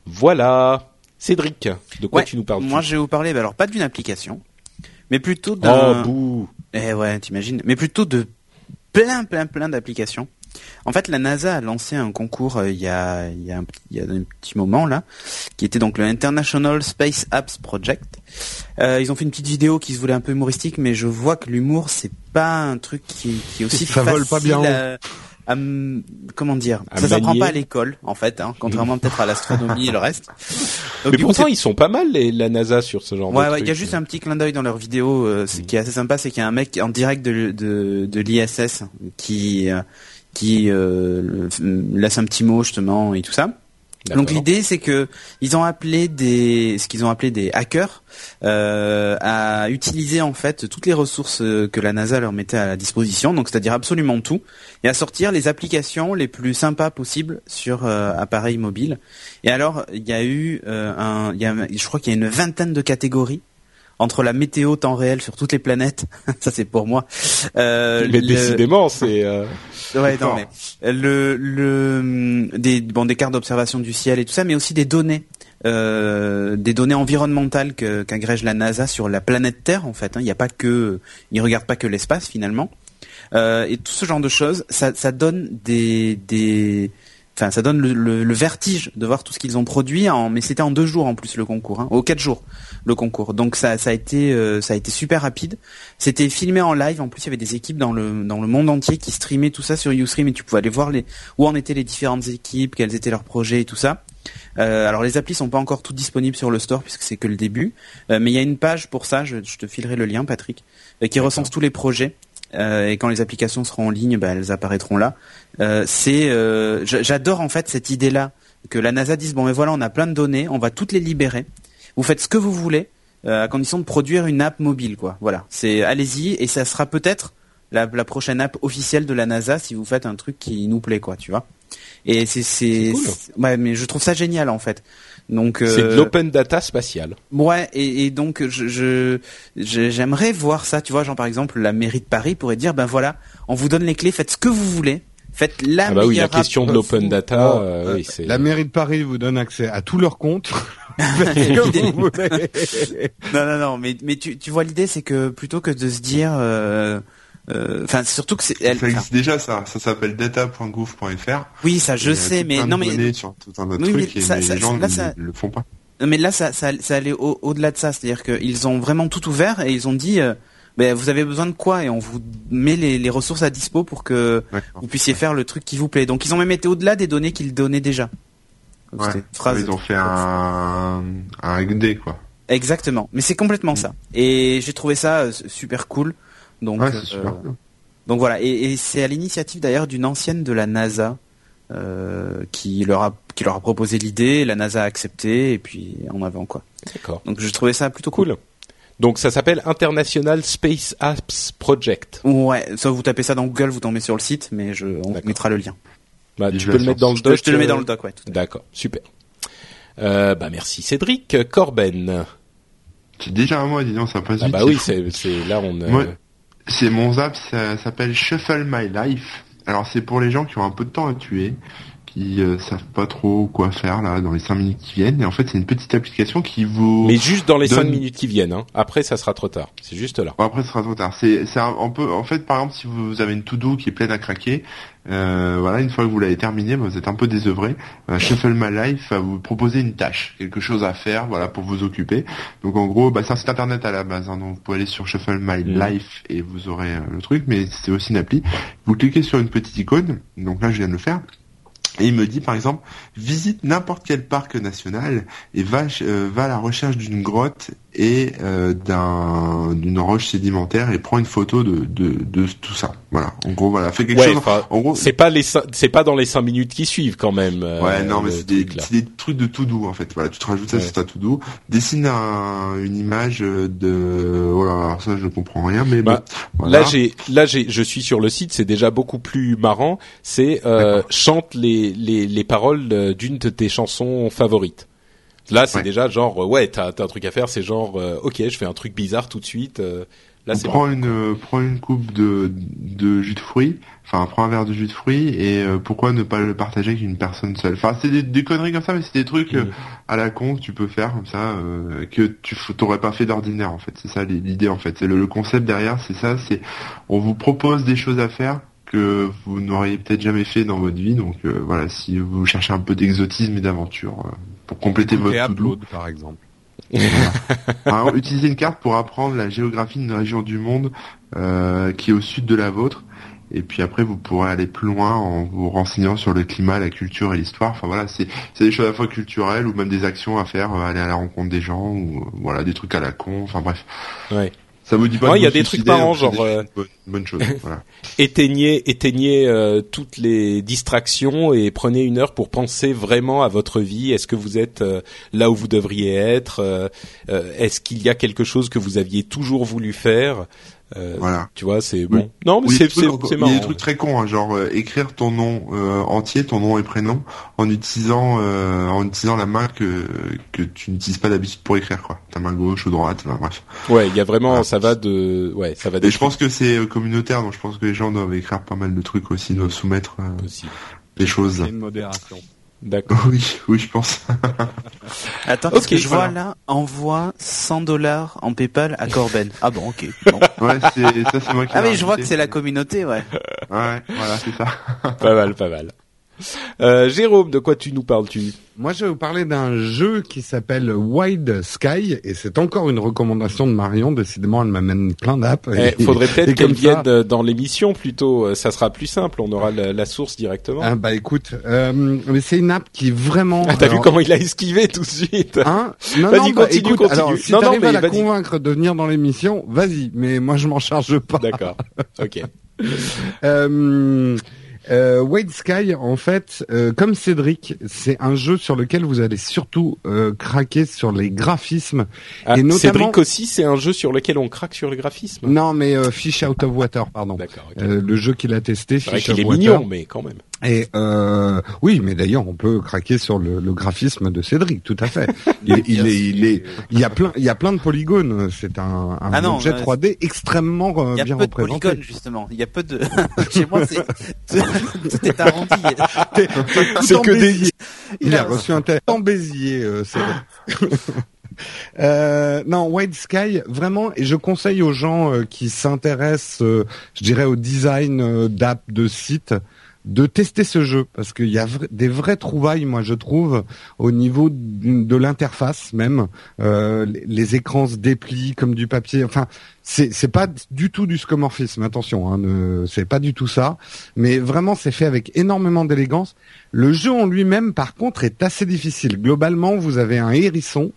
Voilà. Cédric, de quoi tu nous parles Moi, je vais vous parler, bah, alors pas d'une application, mais plutôt d'un. Oh, bouh Eh ouais, t'imagines. Mais plutôt de plein, plein, plein d'applications. En fait, la NASA a lancé un concours euh, il, y a, il, y a un, il y a un petit moment là, qui était donc le International Space Apps Project. Euh, ils ont fait une petite vidéo qui se voulait un peu humoristique, mais je vois que l'humour c'est pas un truc qui, qui est aussi Ça facile vole pas bien à, à comment dire. À ça s'apprend pas à l'école en fait, hein, contrairement peut-être à l'astronomie et le reste. Donc, Mais coup, pourtant, ils sont pas mal les, la NASA sur ce genre Ouais, de ouais, il y a juste un petit clin d'œil dans leur vidéo euh, c'est- Mm. qui est assez sympa, c'est qu'il y a un mec en direct de, de, de l'ISS qui qui euh, le- laisse un petit mot justement et tout ça. Donc l'idée c'est que ils ont appelé des ce qu'ils ont appelé des hackers euh, à utiliser en fait toutes les ressources euh, que la NASA leur mettait à la disposition, donc c'est-à-dire absolument tout, et à sortir les applications les plus sympas possibles sur euh, appareils mobiles. Et alors il y a eu euh, un, il y a, je crois qu'il y a une vingtaine de catégories entre la météo temps réel sur toutes les planètes, ça c'est pour moi. Euh, Mais le- décidément, c'est. euh, Ouais, non, mais le, le des bon des cartes d'observation du ciel et tout ça, mais aussi des données, euh, des données environnementales que qu'agrège la NASA sur la planète Terre en fait. hein. Il n'y a pas que, ils regardent pas que l'espace finalement. Euh, et tout ce genre de choses, ça, ça donne des des Enfin, ça donne le, le- le vertige de voir tout ce qu'ils ont produit. En, mais c'était en deux jours en plus le concours, hein, aux quatre jours le concours. Donc ça, ça a été, euh, ça a été super rapide. C'était filmé en live. En plus, il y avait des équipes dans le dans le monde entier qui streamaient tout ça sur YouStream et tu pouvais aller voir les où en étaient les différentes équipes, quels étaient leurs projets et tout ça. Euh, alors les applis sont pas encore toutes disponibles sur le store puisque c'est que le début, Euh, mais il y a une page pour ça. Je, je te filerai le lien, Patrick, qui recense tous les projets. Euh, et quand les applications seront en ligne, bah, elles apparaîtront là. Euh, c'est, euh, j'adore en fait cette idée-là que la NASA dise bon mais voilà, on a plein de données, on va toutes les libérer. Vous faites ce que vous voulez, euh, à condition de produire une app mobile, quoi. Voilà, c'est allez-y et ça sera peut-être la, la prochaine app officielle de la NASA si vous faites un truc qui nous plaît, quoi, tu vois. Et c'est c'est, cool. ouais, mais je trouve ça génial en fait. Donc C'est de l'open data spatial. Ouais, et, et donc je- j'aimerais voir ça, tu vois, genre par exemple la mairie de Paris pourrait dire ben voilà, on vous donne les clés, faites ce que vous voulez, faites la Ah bah oui, la question de l'open data, Bon, euh, euh, oui, la mairie de Paris vous donne accès à tous leurs comptes. Vous. Non non non, mais mais tu tu vois l'idée c'est que plutôt que de se dire euh, euh, enfin surtout que c'est elle Ça enfin, existe déjà ça, ça s'appelle data.gouv.fr. oui ça je sais mais non mais données sur tout un autre Oui, mais truc et ça- ça- les gens là, ne ça- le font pas. Non, mais là, ça, ça, ça allait au- au-delà de ça. C'est-à-dire qu'ils ont vraiment tout ouvert et ils ont dit, euh, ben, vous avez besoin de quoi et on vous met les, les ressources à dispo pour que vous puissiez faire le truc qui vous plaît. Donc ils ont même été au-delà des données qu'ils donnaient déjà. Donc, Ouais. phrase. Ils ont fait un, un quoi. Exactement. Mais c'est complètement ça. Et j'ai trouvé ça euh, super cool. Donc, Ouais, euh, super. donc voilà. Et, et c'est à l'initiative d'ailleurs d'une ancienne de la NASA euh, qui leur a qui leur a proposé l'idée. La NASA a accepté et puis en avant quoi. D'accord. Donc je trouvais ça plutôt cool. Cool. Donc ça s'appelle International Space Apps Project. Ouais, ça vous tapez ça dans Google, vous tombez sur le site, mais je, on mettra le lien. Bah, tu je peux le mettre dans le doc. je te le mets euh, dans le doc, ouais. à. D'accord, super. Euh, bah merci Cédric. Corben. C'est déjà un mois, dis donc, ça passe Ah vite. bah c'est oui, c'est là on. euh, Moi, C'est mon zap, ça s'appelle Shuffle My Life. Alors c'est pour les gens qui ont un peu de temps à tuer, qui euh, savent pas trop quoi faire là dans les 5 minutes qui viennent. Et en fait c'est une petite application qui vous... Mais juste dans les donne- 5 minutes qui viennent. Hein. Après ça sera trop tard. C'est juste là. Bon, après ce sera trop tard. C'est c'est un, un peu en fait par exemple si vous avez une to-do qui est pleine à craquer, euh, voilà une fois que vous l'avez terminée, bah, vous êtes un peu désœuvré. Euh, Shuffle My Life va vous proposer une tâche, quelque chose à faire, voilà pour vous occuper. Donc en gros, bah, c'est un site internet à la base, hein, donc vous pouvez aller sur Shuffle My Mhm. Life et vous aurez euh, le truc, mais c'est aussi une appli. Vous cliquez sur une petite icône, donc là je viens de le faire. Et il me dit par exemple, visite n'importe quel parc national et va, euh, va à la recherche d'une grotte et euh, d'un d'une roche sédimentaire et prend une photo de, de, de tout ça. Voilà. En gros, voilà, fais quelque Ouais, chose. En gros, c'est pas les c'est pas dans les 5 minutes qui suivent quand même. euh, Ouais, non, mais c'est des, des trucs de tout doux en fait. Voilà, tu te rajoutes ça Ouais. sur ta tout doux. Dessine un, une image de. Voilà, alors ça je ne comprends rien, mais Bah, bon. Voilà. Là, j'ai, là, j'ai, je suis sur le site. C'est déjà beaucoup plus marrant. C'est euh, chante les, les, les paroles euh, d'une de tes chansons favorites. Là, c'est Ouais. déjà genre euh, ouais, t'as, t'as un truc à faire. C'est genre euh, ok, je fais un truc bizarre tout de suite. euh, là, c'est prend une euh, une coupe de de jus de fruits, enfin prend un verre de jus de fruits et euh, pourquoi ne pas le partager avec une personne seule? Enfin c'est des, des conneries comme ça, mais c'est des trucs Mhm. à la con que tu peux faire comme ça euh, que tu t'aurais pas fait d'ordinaire en fait. C'est ça l'idée en fait. C'est le, le concept derrière, c'est ça. C'est on vous propose des choses à faire que vous n'auriez peut-être jamais fait dans votre vie. Donc euh, voilà, si vous cherchez un peu d'exotisme et d'aventure euh, pour compléter votre upload, par exemple. Par exemple, utilisez une carte pour apprendre la géographie d'une région du monde euh, qui est au sud de la vôtre. Et puis après, vous pourrez aller plus loin en vous renseignant sur le climat, la culture et l'histoire. Enfin voilà, c'est c'est des choses à la fois culturelles ou même des actions à faire, euh, aller à la rencontre des gens ou voilà des trucs à la con. Enfin bref, Ouais. ça vous dit pas. Ouais, il y a des trucs marrants, genre, euh, bonne, chose. voilà. éteignez éteignez euh, toutes les distractions et prenez une heure pour penser vraiment à votre vie. Est-ce que vous êtes euh, là où vous devriez être Euh, Est-ce qu'il y a quelque chose que vous aviez toujours voulu faire Voilà. Tu vois, c'est Oui. bon. Non, mais Oui, c'est c'est il y a marrant. des trucs très cons, hein, genre écrire ton nom entier, ton nom et prénom, en utilisant en utilisant la main que que tu n'utilises pas d'habitude pour écrire, quoi. Ta main gauche ou droite, enfin, bref. Ouais, il y a vraiment, ça va de, ouais, ça va Et je pense que c'est communautaire, donc je pense que les gens doivent écrire pas mal de trucs aussi, doivent soumettre euh, des choses. C'est une modération. D'accord. Oui, oui, je pense. Attends, parce Ok, que je vois voilà. là, envoie 100 dollars en PayPal à Corben? Ah bon, ok. Bon. Ouais, c'est ça, c'est moi qui. Ah mais je vois que c'est la communauté, ouais. Ouais, voilà, c'est ça. pas mal, pas mal. Euh, Jérôme, de quoi tu nous parles-tu? Moi, je vais vous parler d'un jeu qui s'appelle Wide Sky, et c'est encore une recommandation de Marion. Décidément, elle m'amène plein d'apps. Eh, Et- Faudrait peut-être qu'elle ça- vienne euh, dans l'émission plutôt. euh, Ça sera plus simple. On aura la, la source directement. Ah bah écoute, euh, mais c'est une app qui est vraiment. Ah, T'as vu comment il a esquivé tout de suite? Hein? Non, Vas-y, non, bah, continue, écoute, continue. Alors, si Non, non, mais à la convaincre de venir dans l'émission, vas-y. Mais moi, je m'en charge pas. D'accord. Ok. Euh, euh, White Sky, en fait, euh, comme Cédric, c'est un jeu sur lequel vous allez surtout euh, craquer sur les graphismes. Ah, Et notamment- Cédric aussi, c'est un jeu sur lequel on craque sur le graphisme. Non, mais euh, Fish Out of Water, pardon. D'accord. ok. Euh, le jeu qu'il a testé, Fish est of Water. mignon, mais quand même. Et euh, oui, mais d'ailleurs, on peut craquer sur le, le graphisme de Cédric, tout à fait. Il, il est, il est, il y a plein, il y a plein de polygones. C'est un, un Ah non, objet euh, 3D extrêmement euh, Il y a bien peu de représenté. polygones justement. Il y a peu de. Chez moi, c'est tout est arrondi. C'est que des. Il a reçu un tel en Béziers, euh, Cédric. Euh, non, White Sky, vraiment, et je conseille aux gens euh, qui s'intéressent, euh, je dirais, au design euh, d'app, de sites, de tester ce jeu, parce qu'il y a des vraies trouvailles, moi je trouve, au niveau de l'interface même. Euh, les, écrans se déplient comme du papier. Enfin, c'est pas du tout du scomorphisme, attention, hein, c'est pas du tout ça. Mais vraiment, c'est fait avec énormément d'élégance. Le jeu en lui-même, par contre, est assez difficile. Globalement, vous avez un hérisson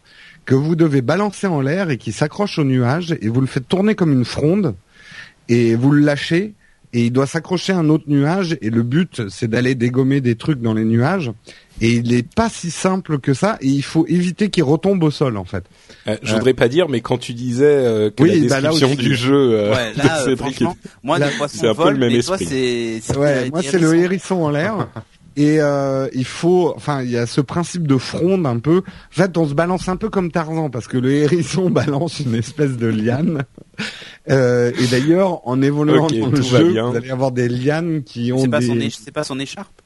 que vous devez balancer en l'air et qui s'accroche au nuage et vous le faites tourner comme une fronde et vous le lâchez et il doit s'accrocher à un autre nuage et le but c'est d'aller dégommer des trucs dans les nuages et il est pas si simple que ça et il faut éviter qu'il retombe au sol en fait. Euh, je voudrais pas dire, mais quand tu disais euh, que Oui, la bah là description aussi. du jeu euh, Ouais, de là, euh, Cédric franchement, moi, c'est un peu le même mais toi, esprit. c'est. c'est Ouais, le moi c'est le hérisson en l'air. Et euh, il faut, enfin, il y a ce principe de fronde un peu. En fait, on se balance un peu comme Tarzan parce que le hérisson balance une espèce de liane. Euh, et d'ailleurs, en évoluant dans le jeu, bien. vous allez avoir des lianes qui ont C'est pas, des. son éch- c'est pas son écharpe.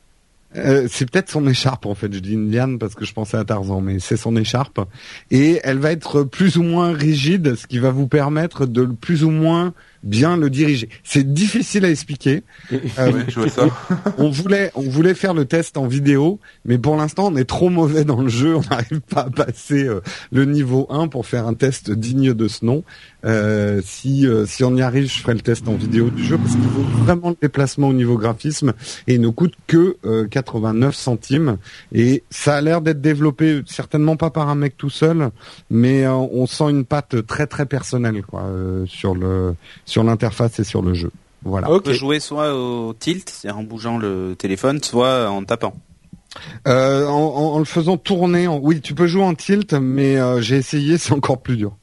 Euh, c'est peut-être son écharpe en fait. Je dis une liane parce que je pensais à Tarzan, mais c'est son écharpe. Et elle va être plus ou moins rigide, ce qui va vous permettre de le plus ou moins bien le diriger. C'est difficile à expliquer. Euh, Ouais, je vois ça. on voulait, on voulait faire le test en vidéo, mais pour l'instant, on est trop mauvais dans le jeu. On n'arrive pas à passer euh, le niveau 1 pour faire un test digne de ce nom. Euh, si, euh, si on y arrive, je ferai le test en vidéo du jeu parce qu'il vaut vraiment le déplacement au niveau graphisme et il ne coûte que euh, 89 centimes. Et ça a l'air d'être développé certainement pas par un mec tout seul, mais on sent une patte très très personnelle quoi, euh, sur le sur l'interface et sur le jeu. Voilà. On Ok. peut jouer soit au tilt, c'est-à-dire en bougeant le téléphone, soit en tapant. Euh, en, en- en le faisant tourner, en... oui, tu peux jouer en tilt, mais euh, j'ai essayé, c'est encore plus dur.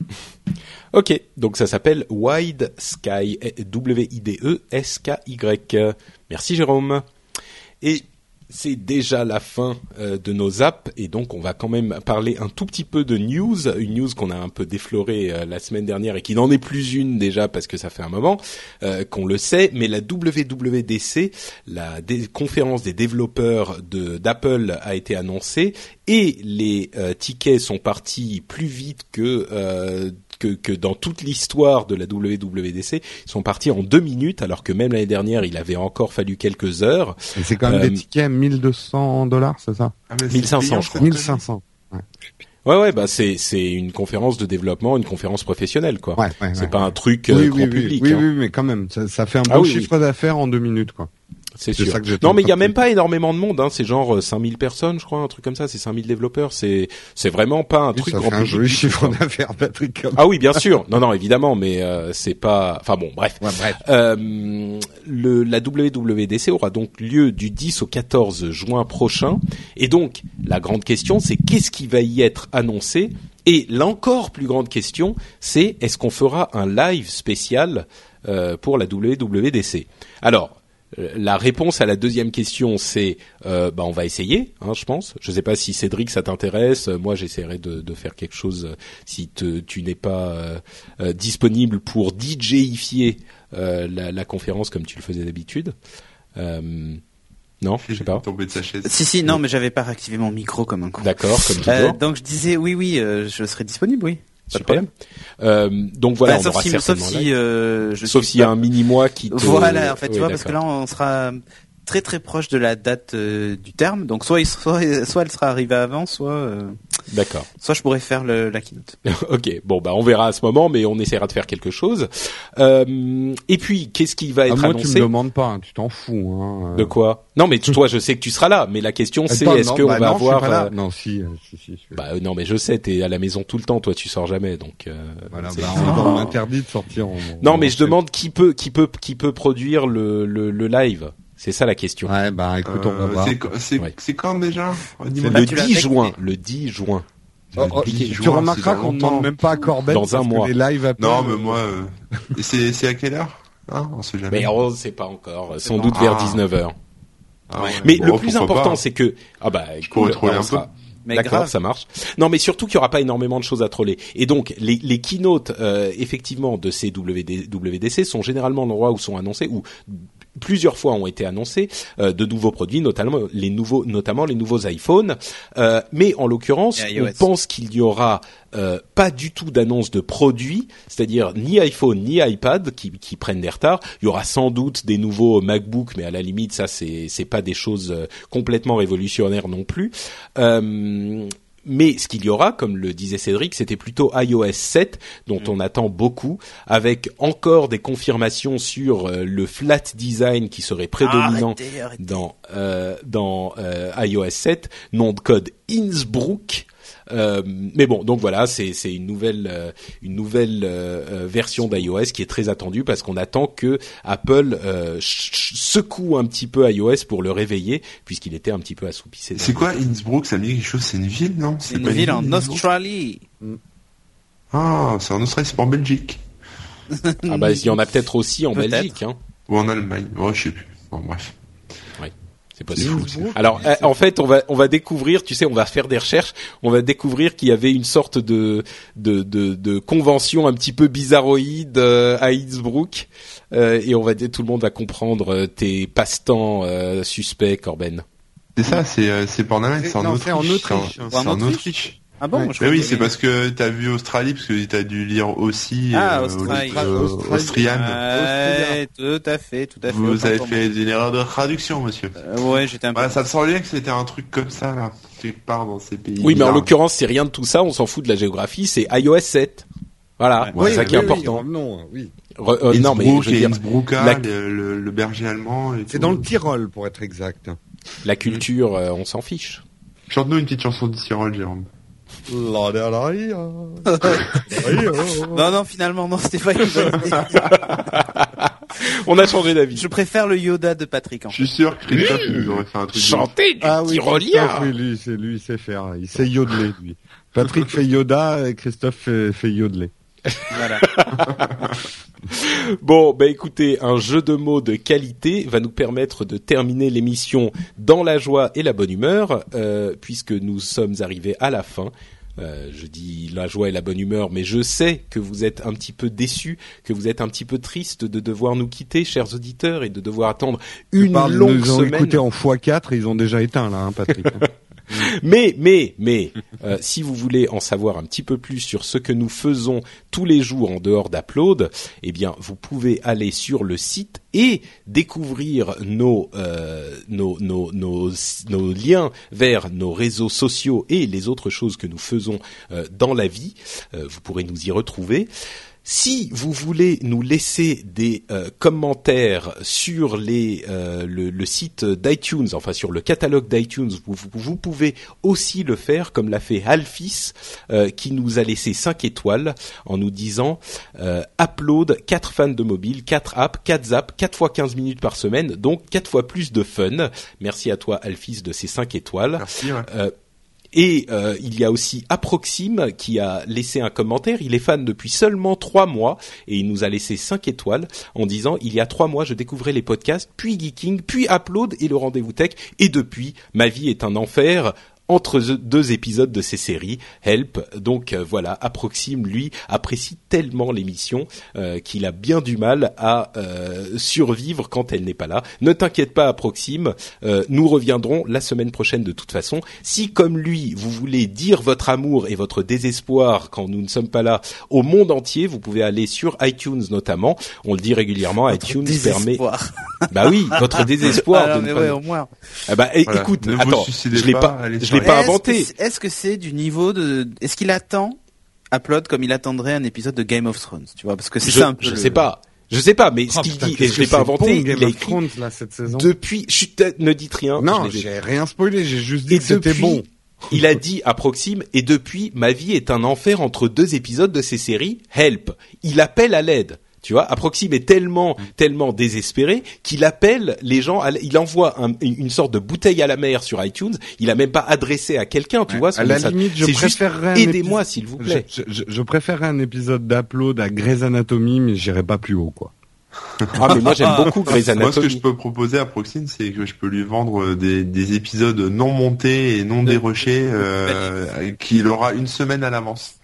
Ok, donc ça s'appelle Wide Sky, W-I-D-E-S-K-Y. Merci Jérôme. Et c'est déjà la fin euh, de nos apps et donc on va quand même parler un tout petit peu de news, une news qu'on a un peu déflorée euh, la semaine dernière et qui n'en est plus une déjà parce que ça fait un moment euh, qu'on le sait, mais la WWDC, la conférence des développeurs d'Apple a été annoncée et les tickets sont partis plus vite que que, que dans toute l'histoire de la WWDC, ils sont partis en deux minutes, alors que même l'année dernière, il avait encore fallu quelques heures. Et c'est quand même Euh, des tickets à 1200 dollars, c'est ça? Ah, mais c'est 1500, payant, je crois. cette 1500. Ouais, Ouais, ouais, bah c'est c'est une conférence de développement, une conférence professionnelle, quoi. ouais, ouais. C'est ouais. pas un truc euh, oui, grand oui, public. oui, hein. oui, mais quand même, ça, ça fait un Ah bon oui, chiffre d'affaires en deux minutes, quoi. C'est sûr. ça que j'ai Non, mais il y a même pas énormément de monde. Hein. C'est genre euh, 5000 personnes, je crois, un truc comme ça. C'est 5000 développeurs. C'est c'est vraiment pas un Oui, truc ça grand fait un joli chiffre d'affaires, Patrick. Comme... Ah oui, bien sûr. Non, non, évidemment, mais euh, c'est pas. Enfin bon, bref. Ouais, bref. Euh, le, la WWDC aura donc lieu du 10 au 14 juin prochain. Et donc, la grande question, c'est qu'est-ce qui va y être annoncé? Et l'encore plus grande question, c'est est-ce qu'on fera un live spécial euh, pour la WWDC Alors, euh, la réponse à la deuxième question, c'est euh, bah on va essayer, hein, je pense. Je sais pas si Cédric ça t'intéresse. Euh, Moi, j'essaierai de, de faire quelque chose euh, si te- tu n'es pas euh, euh, disponible pour DJifier euh, la, la conférence comme tu le faisais d'habitude. Euh, non, je sais pas. Tomber de sa chaise. Si si non mais j'avais pas réactivé mon micro comme un con. D'accord, comme Euh, toujours. donc je disais oui oui euh, je serai disponible oui. Pas de Super. problème. Euh, donc voilà, Bah, on sauf aura si, sauf certainement si live. euh, je sauf s'il y a un mini mois qui te... Voilà, en fait, tu Oui, vois, parce que là, on sera très très proche de la date euh, du terme. Donc, soit, il- soit, soit elle sera arrivée avant, soit, euh, D'accord. soit je pourrais faire le, la keynote. ok, bon bah on verra à ce moment, mais on essaiera de faire quelque chose. Euh, et puis, qu'est-ce qui va Ah, être moi, tu annoncé? me demandes pas, hein, tu t'en fous. Hein. De quoi? Non, mais toi, je sais que tu seras là. Mais la question, c'est est-ce qu'on bah va non, je suis avoir pas là. euh, Non, si, euh, si, si. Bah euh, non, mais je sais, t'es à la maison tout le temps. Toi, tu sors jamais, donc. euh, Voilà, bah, on, on m'interdit de sortir. en- Non, en- mais je demande qui peut, qui peut, qui peut produire le, le, le live. C'est ça la question. Ouais, bah écoute, on va Euh, voir. c'est quand- c'est Ouais. c'est quand déjà? Le tu l'as 10 fait, juin. Le 10 juin. Oh, oh, Le 10 tu juin, remarqueras qu'on ne demande même pas à Corbett Dans un parce que mois. les lives appellent, Non, mais moi, euh, c'est c'est à quelle heure? Hein On sait jamais. Mais on sait pas encore. Sans doute vers Ah. 19 h Ah ouais. Mais Bon, le plus important, pas. c'est que ah bah cool, on un sera- peu. Mais D'accord, grave. ça marche. Non, mais surtout qu'il y aura pas énormément de choses à troller. Et donc, les, les keynotes, euh, effectivement, de ces WD, WDC sont généralement l'endroit où sont annoncés, ou plusieurs fois ont été annoncés de nouveaux produits, notamment les nouveaux, notamment les nouveaux iPhones. Euh, mais en l'occurrence, on pense qu'il y aura euh, pas du tout d'annonce de produits, c'est-à-dire ni iPhone ni iPad qui, qui prennent des retards. Il y aura sans doute des nouveaux MacBook, mais à la limite, ça c'est c'est pas des choses euh, complètement révolutionnaires non plus. Mais ce qu'il y aura, comme le disait Cédric, c'était plutôt iOS 7 dont on attend beaucoup, avec encore des confirmations sur euh, le flat design qui serait prédominant Arrêtez, arrêtez. dans euh, dans euh, iOS 7, nom de code Innsbruck. Euh, mais bon, donc voilà, c'est c'est une nouvelle euh, une nouvelle euh, euh, version d'iOS qui est très attendue parce qu'on attend que Apple euh, secoue un petit peu iOS pour le réveiller puisqu'il était un petit peu assoupi. ces C'est quoi Innsbruck Ça me dit quelque chose? C'est une ville, non? C'est une ville en Australie. Ah, c'est en Australie, c'est pas en Belgique. Ah bah il y en a peut-être aussi en. Belgique, hein. Ou en Allemagne. Ouais, je sais plus. Bon, bref. C'est possible. fou, c'est fou. Alors euh, en fait, on va on va découvrir, tu sais, on va faire des recherches, on va découvrir qu'il y avait une sorte de de de, de convention un petit peu bizarroïde euh, à Innsbruck euh, et on va tout le monde va comprendre euh, tes passe-temps euh, suspects, Corben. C'est ça, c'est euh, c'est pas en Allemagne, c'est en Non, Autriche. c'est en Autriche. C'est en- En C'est en Autriche Autriche. Ah bon Ouais. je oui, c'est parce que t'as vu Australie, parce que t'as dû lire aussi Ah, euh, Australie. euh, Australie. Austriane. Ouais, tout à fait, tout à fait. Vous avez fait une erreur de traduction, monsieur. Euh, ouais, j'étais un peu. Ouais, ça me semblait que c'était un truc comme ça, là, quelque part dans ces pays. Oui, mais en l'occurrence, c'est rien de tout ça, on s'en fout de la géographie, c'est iOS 7. Voilà, Ouais. c'est ça qui est important. Oui, non, oui. Re- euh, non mais je veux dire la- le, le- le berger allemand. et C'est dans le Tyrol, pour être exact. la culture, euh, on s'en fiche. Chante-nous une petite chanson de Cyril, Jérôme. La derrière. Non, non, finalement, non, c'était pas une bonne idée. On a changé d'avis. Je préfère le Yoda de Patrick. En Je fait. suis sûr que Christophe nous aurait fait un truc. Chanter du Ah oui, tyrolien. Christophe, oui, lui, c'est lui, il sait faire. Il sait yodeler, lui. Patrick fait Yoda et Christophe fait, fait yodeler. Voilà. Bon, bah écoutez, un jeu de mots de qualité va nous permettre de terminer l'émission dans la joie et la bonne humeur, euh, puisque nous sommes arrivés à la fin. Euh, je dis la joie et la bonne humeur, mais je sais que vous êtes un petit peu déçus, que vous êtes un petit peu tristes de devoir nous quitter, chers auditeurs, et de devoir attendre une longue nous ont semaine. écouté en x4 et ils ont déjà éteint, là, hein, Patrick. mais mais mais euh, si vous voulez en savoir un petit peu plus sur ce que nous faisons tous les jours en dehors d'Upload, eh bien vous pouvez aller sur le site et découvrir nos, euh, liens vers nos réseaux sociaux et les autres choses que nous faisons euh, dans la vie. Vous pourrez nous y retrouver. Si vous voulez nous laisser des euh, commentaires sur les, euh, le, le site d'iTunes, enfin sur le catalogue d'iTunes, vous, pouvez aussi le faire comme l'a fait Alphys, euh, qui nous a laissé 5 étoiles en nous disant euh, upload 4 fans de mobile, 4 apps, 4 zaps, 4 fois 15 minutes par semaine, donc 4 fois plus de fun. Merci à toi Alphys de ces 5 étoiles. Merci. ouais. Et euh, il y a aussi Approxime qui a laissé un commentaire. Il est fan depuis seulement trois mois et il nous a laissé cinq étoiles en disant il y a trois mois je découvrais les podcasts, puis Geeking, puis Upload et le rendez-vous tech et depuis ma vie est un enfer entre deux épisodes de ces séries, Help. Donc euh, voilà, Approxime lui apprécie tellement l'émission euh, qu'il a bien du mal à euh, survivre quand elle n'est pas là. Ne t'inquiète pas, Approxime, euh, nous reviendrons la semaine prochaine de toute façon. Si comme lui, vous voulez dire votre amour et votre désespoir quand nous ne sommes pas là au monde entier, vous pouvez aller sur iTunes notamment. On le dit régulièrement, iTunes permet. Bah oui, votre désespoir. Ah, de non, ne mais pas- ouais, au moins. Ah bah, Voilà. écoute, Ne attends, je l'ai pas, je l'ai pas Est-ce inventé. que c'est- Est-ce que c'est du niveau de Est-ce qu'il attend Upload comme il attendrait un épisode de Game of Thrones, tu vois Parce que c'est ça un peu. je le- sais pas. Je sais pas, mais ce Oh, qu'il dit, et je l'ai pas inventé, bon, il Game a of écrit Thrones, là, cette saison. depuis. Chut, ne dites rien. Non, j'ai rien spoilé, j'ai juste dit Et que c'était depuis, bon. il a dit à Proxime, et depuis, ma vie est un enfer entre deux épisodes de ces séries, Help. Il appelle à l'aide. Tu vois, Approxime est tellement, tellement désespéré qu'il appelle les gens, à il envoie un- une sorte de bouteille à la mer sur iTunes. Il a même pas adressé à quelqu'un, tu vois. à la limite, je préférerais aidez-moi s'il vous plaît. Je, je, je préférerais un épisode d'Upload à Grey's Anatomy, mais j'irai pas plus haut, quoi. Ah mais moi j'aime beaucoup Grey's Moi, ce que je Anatomy. peux proposer à Proxine, c'est que je peux lui vendre des, des épisodes non montés et non dérushés, euh, qu'il aura une semaine à l'avance.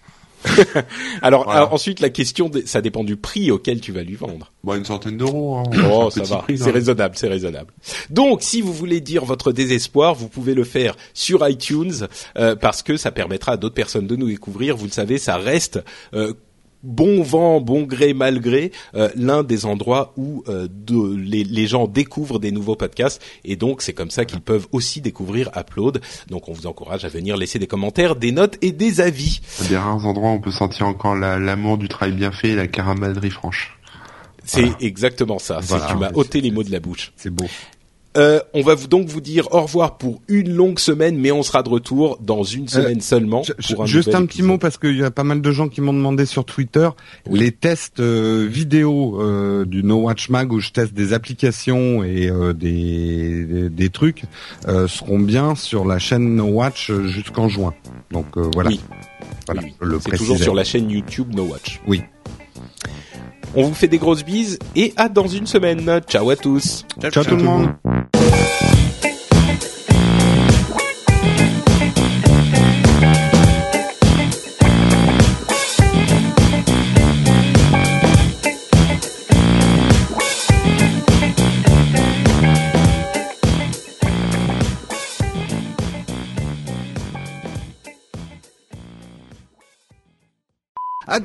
Alors, Voilà. alors, ensuite la question, de- ça dépend du prix auquel tu vas lui vendre. Bon, une centaine d'euros. Hein, Oh, ça va, c'est hein. raisonnable, c'est raisonnable. Donc, si vous voulez dire votre désespoir, vous pouvez le faire sur iTunes euh, parce que ça permettra à d'autres personnes de nous découvrir. Vous le savez, ça reste euh, bon vent, bon gré, mal gré, euh, l'un des endroits où euh, de- les, les gens découvrent des nouveaux podcasts et donc c'est comme ça qu'ils peuvent aussi découvrir Upload. Donc, on vous encourage à venir laisser des commentaires, des notes et des avis. Des rares endroits où on peut sentir encore la- l'amour du travail bien fait et la caramellerie franche. C'est exactement ça. Voilà. tu m'as ôté les mots de la bouche. C'est beau. Euh, on va vous donc vous dire au revoir pour une longue semaine, mais on sera de retour dans une semaine seulement. Euh, Je- pour un juste un petit mot parce qu'il y a pas mal de gens qui m'ont demandé sur Twitter Oui. les tests euh, vidéo euh, du No Watch Mag où je teste des applications et des, des des trucs seront bien sur la chaîne No Watch jusqu'en juin. Donc voilà. Oui. Voilà, Oui, C'est toujours sur la chaîne YouTube No Watch. Oui. On vous fait des grosses bises et à dans une semaine. Ciao à tous. Ciao tout le monde.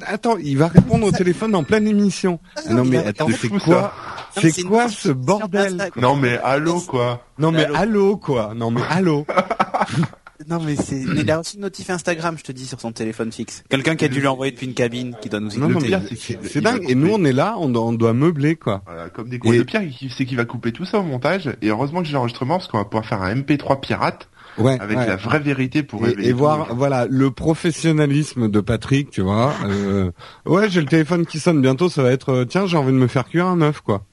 Attends, il va répondre au téléphone en pleine émission. Ah non mais attends, c'est quoi C'est quoi ce bordel Non mais allô quoi Non mais Allô. quoi Non mais allô Non mais c'est. mais il a reçu une notif Instagram, je te dis, sur son téléphone fixe. Quelqu'un qui a dû lui envoyer depuis une cabine, qui doit nous Non, non, écouter. c'est dingue. Et nous, on est là, on doit, on doit meubler, quoi. Voilà, comme des gros. Et- Le pire, c'est qu'il va couper tout ça au montage. Et heureusement que j'ai l'enregistrement parce qu'on va pouvoir faire un MP3 pirate Ouais. avec ouais. la vraie vérité pour Et, et voir, voilà, le professionnalisme de Patrick, tu vois. Euh, ouais, j'ai le téléphone qui sonne bientôt, ça va être, euh, tiens, j'ai envie de me faire cuire un œuf, quoi.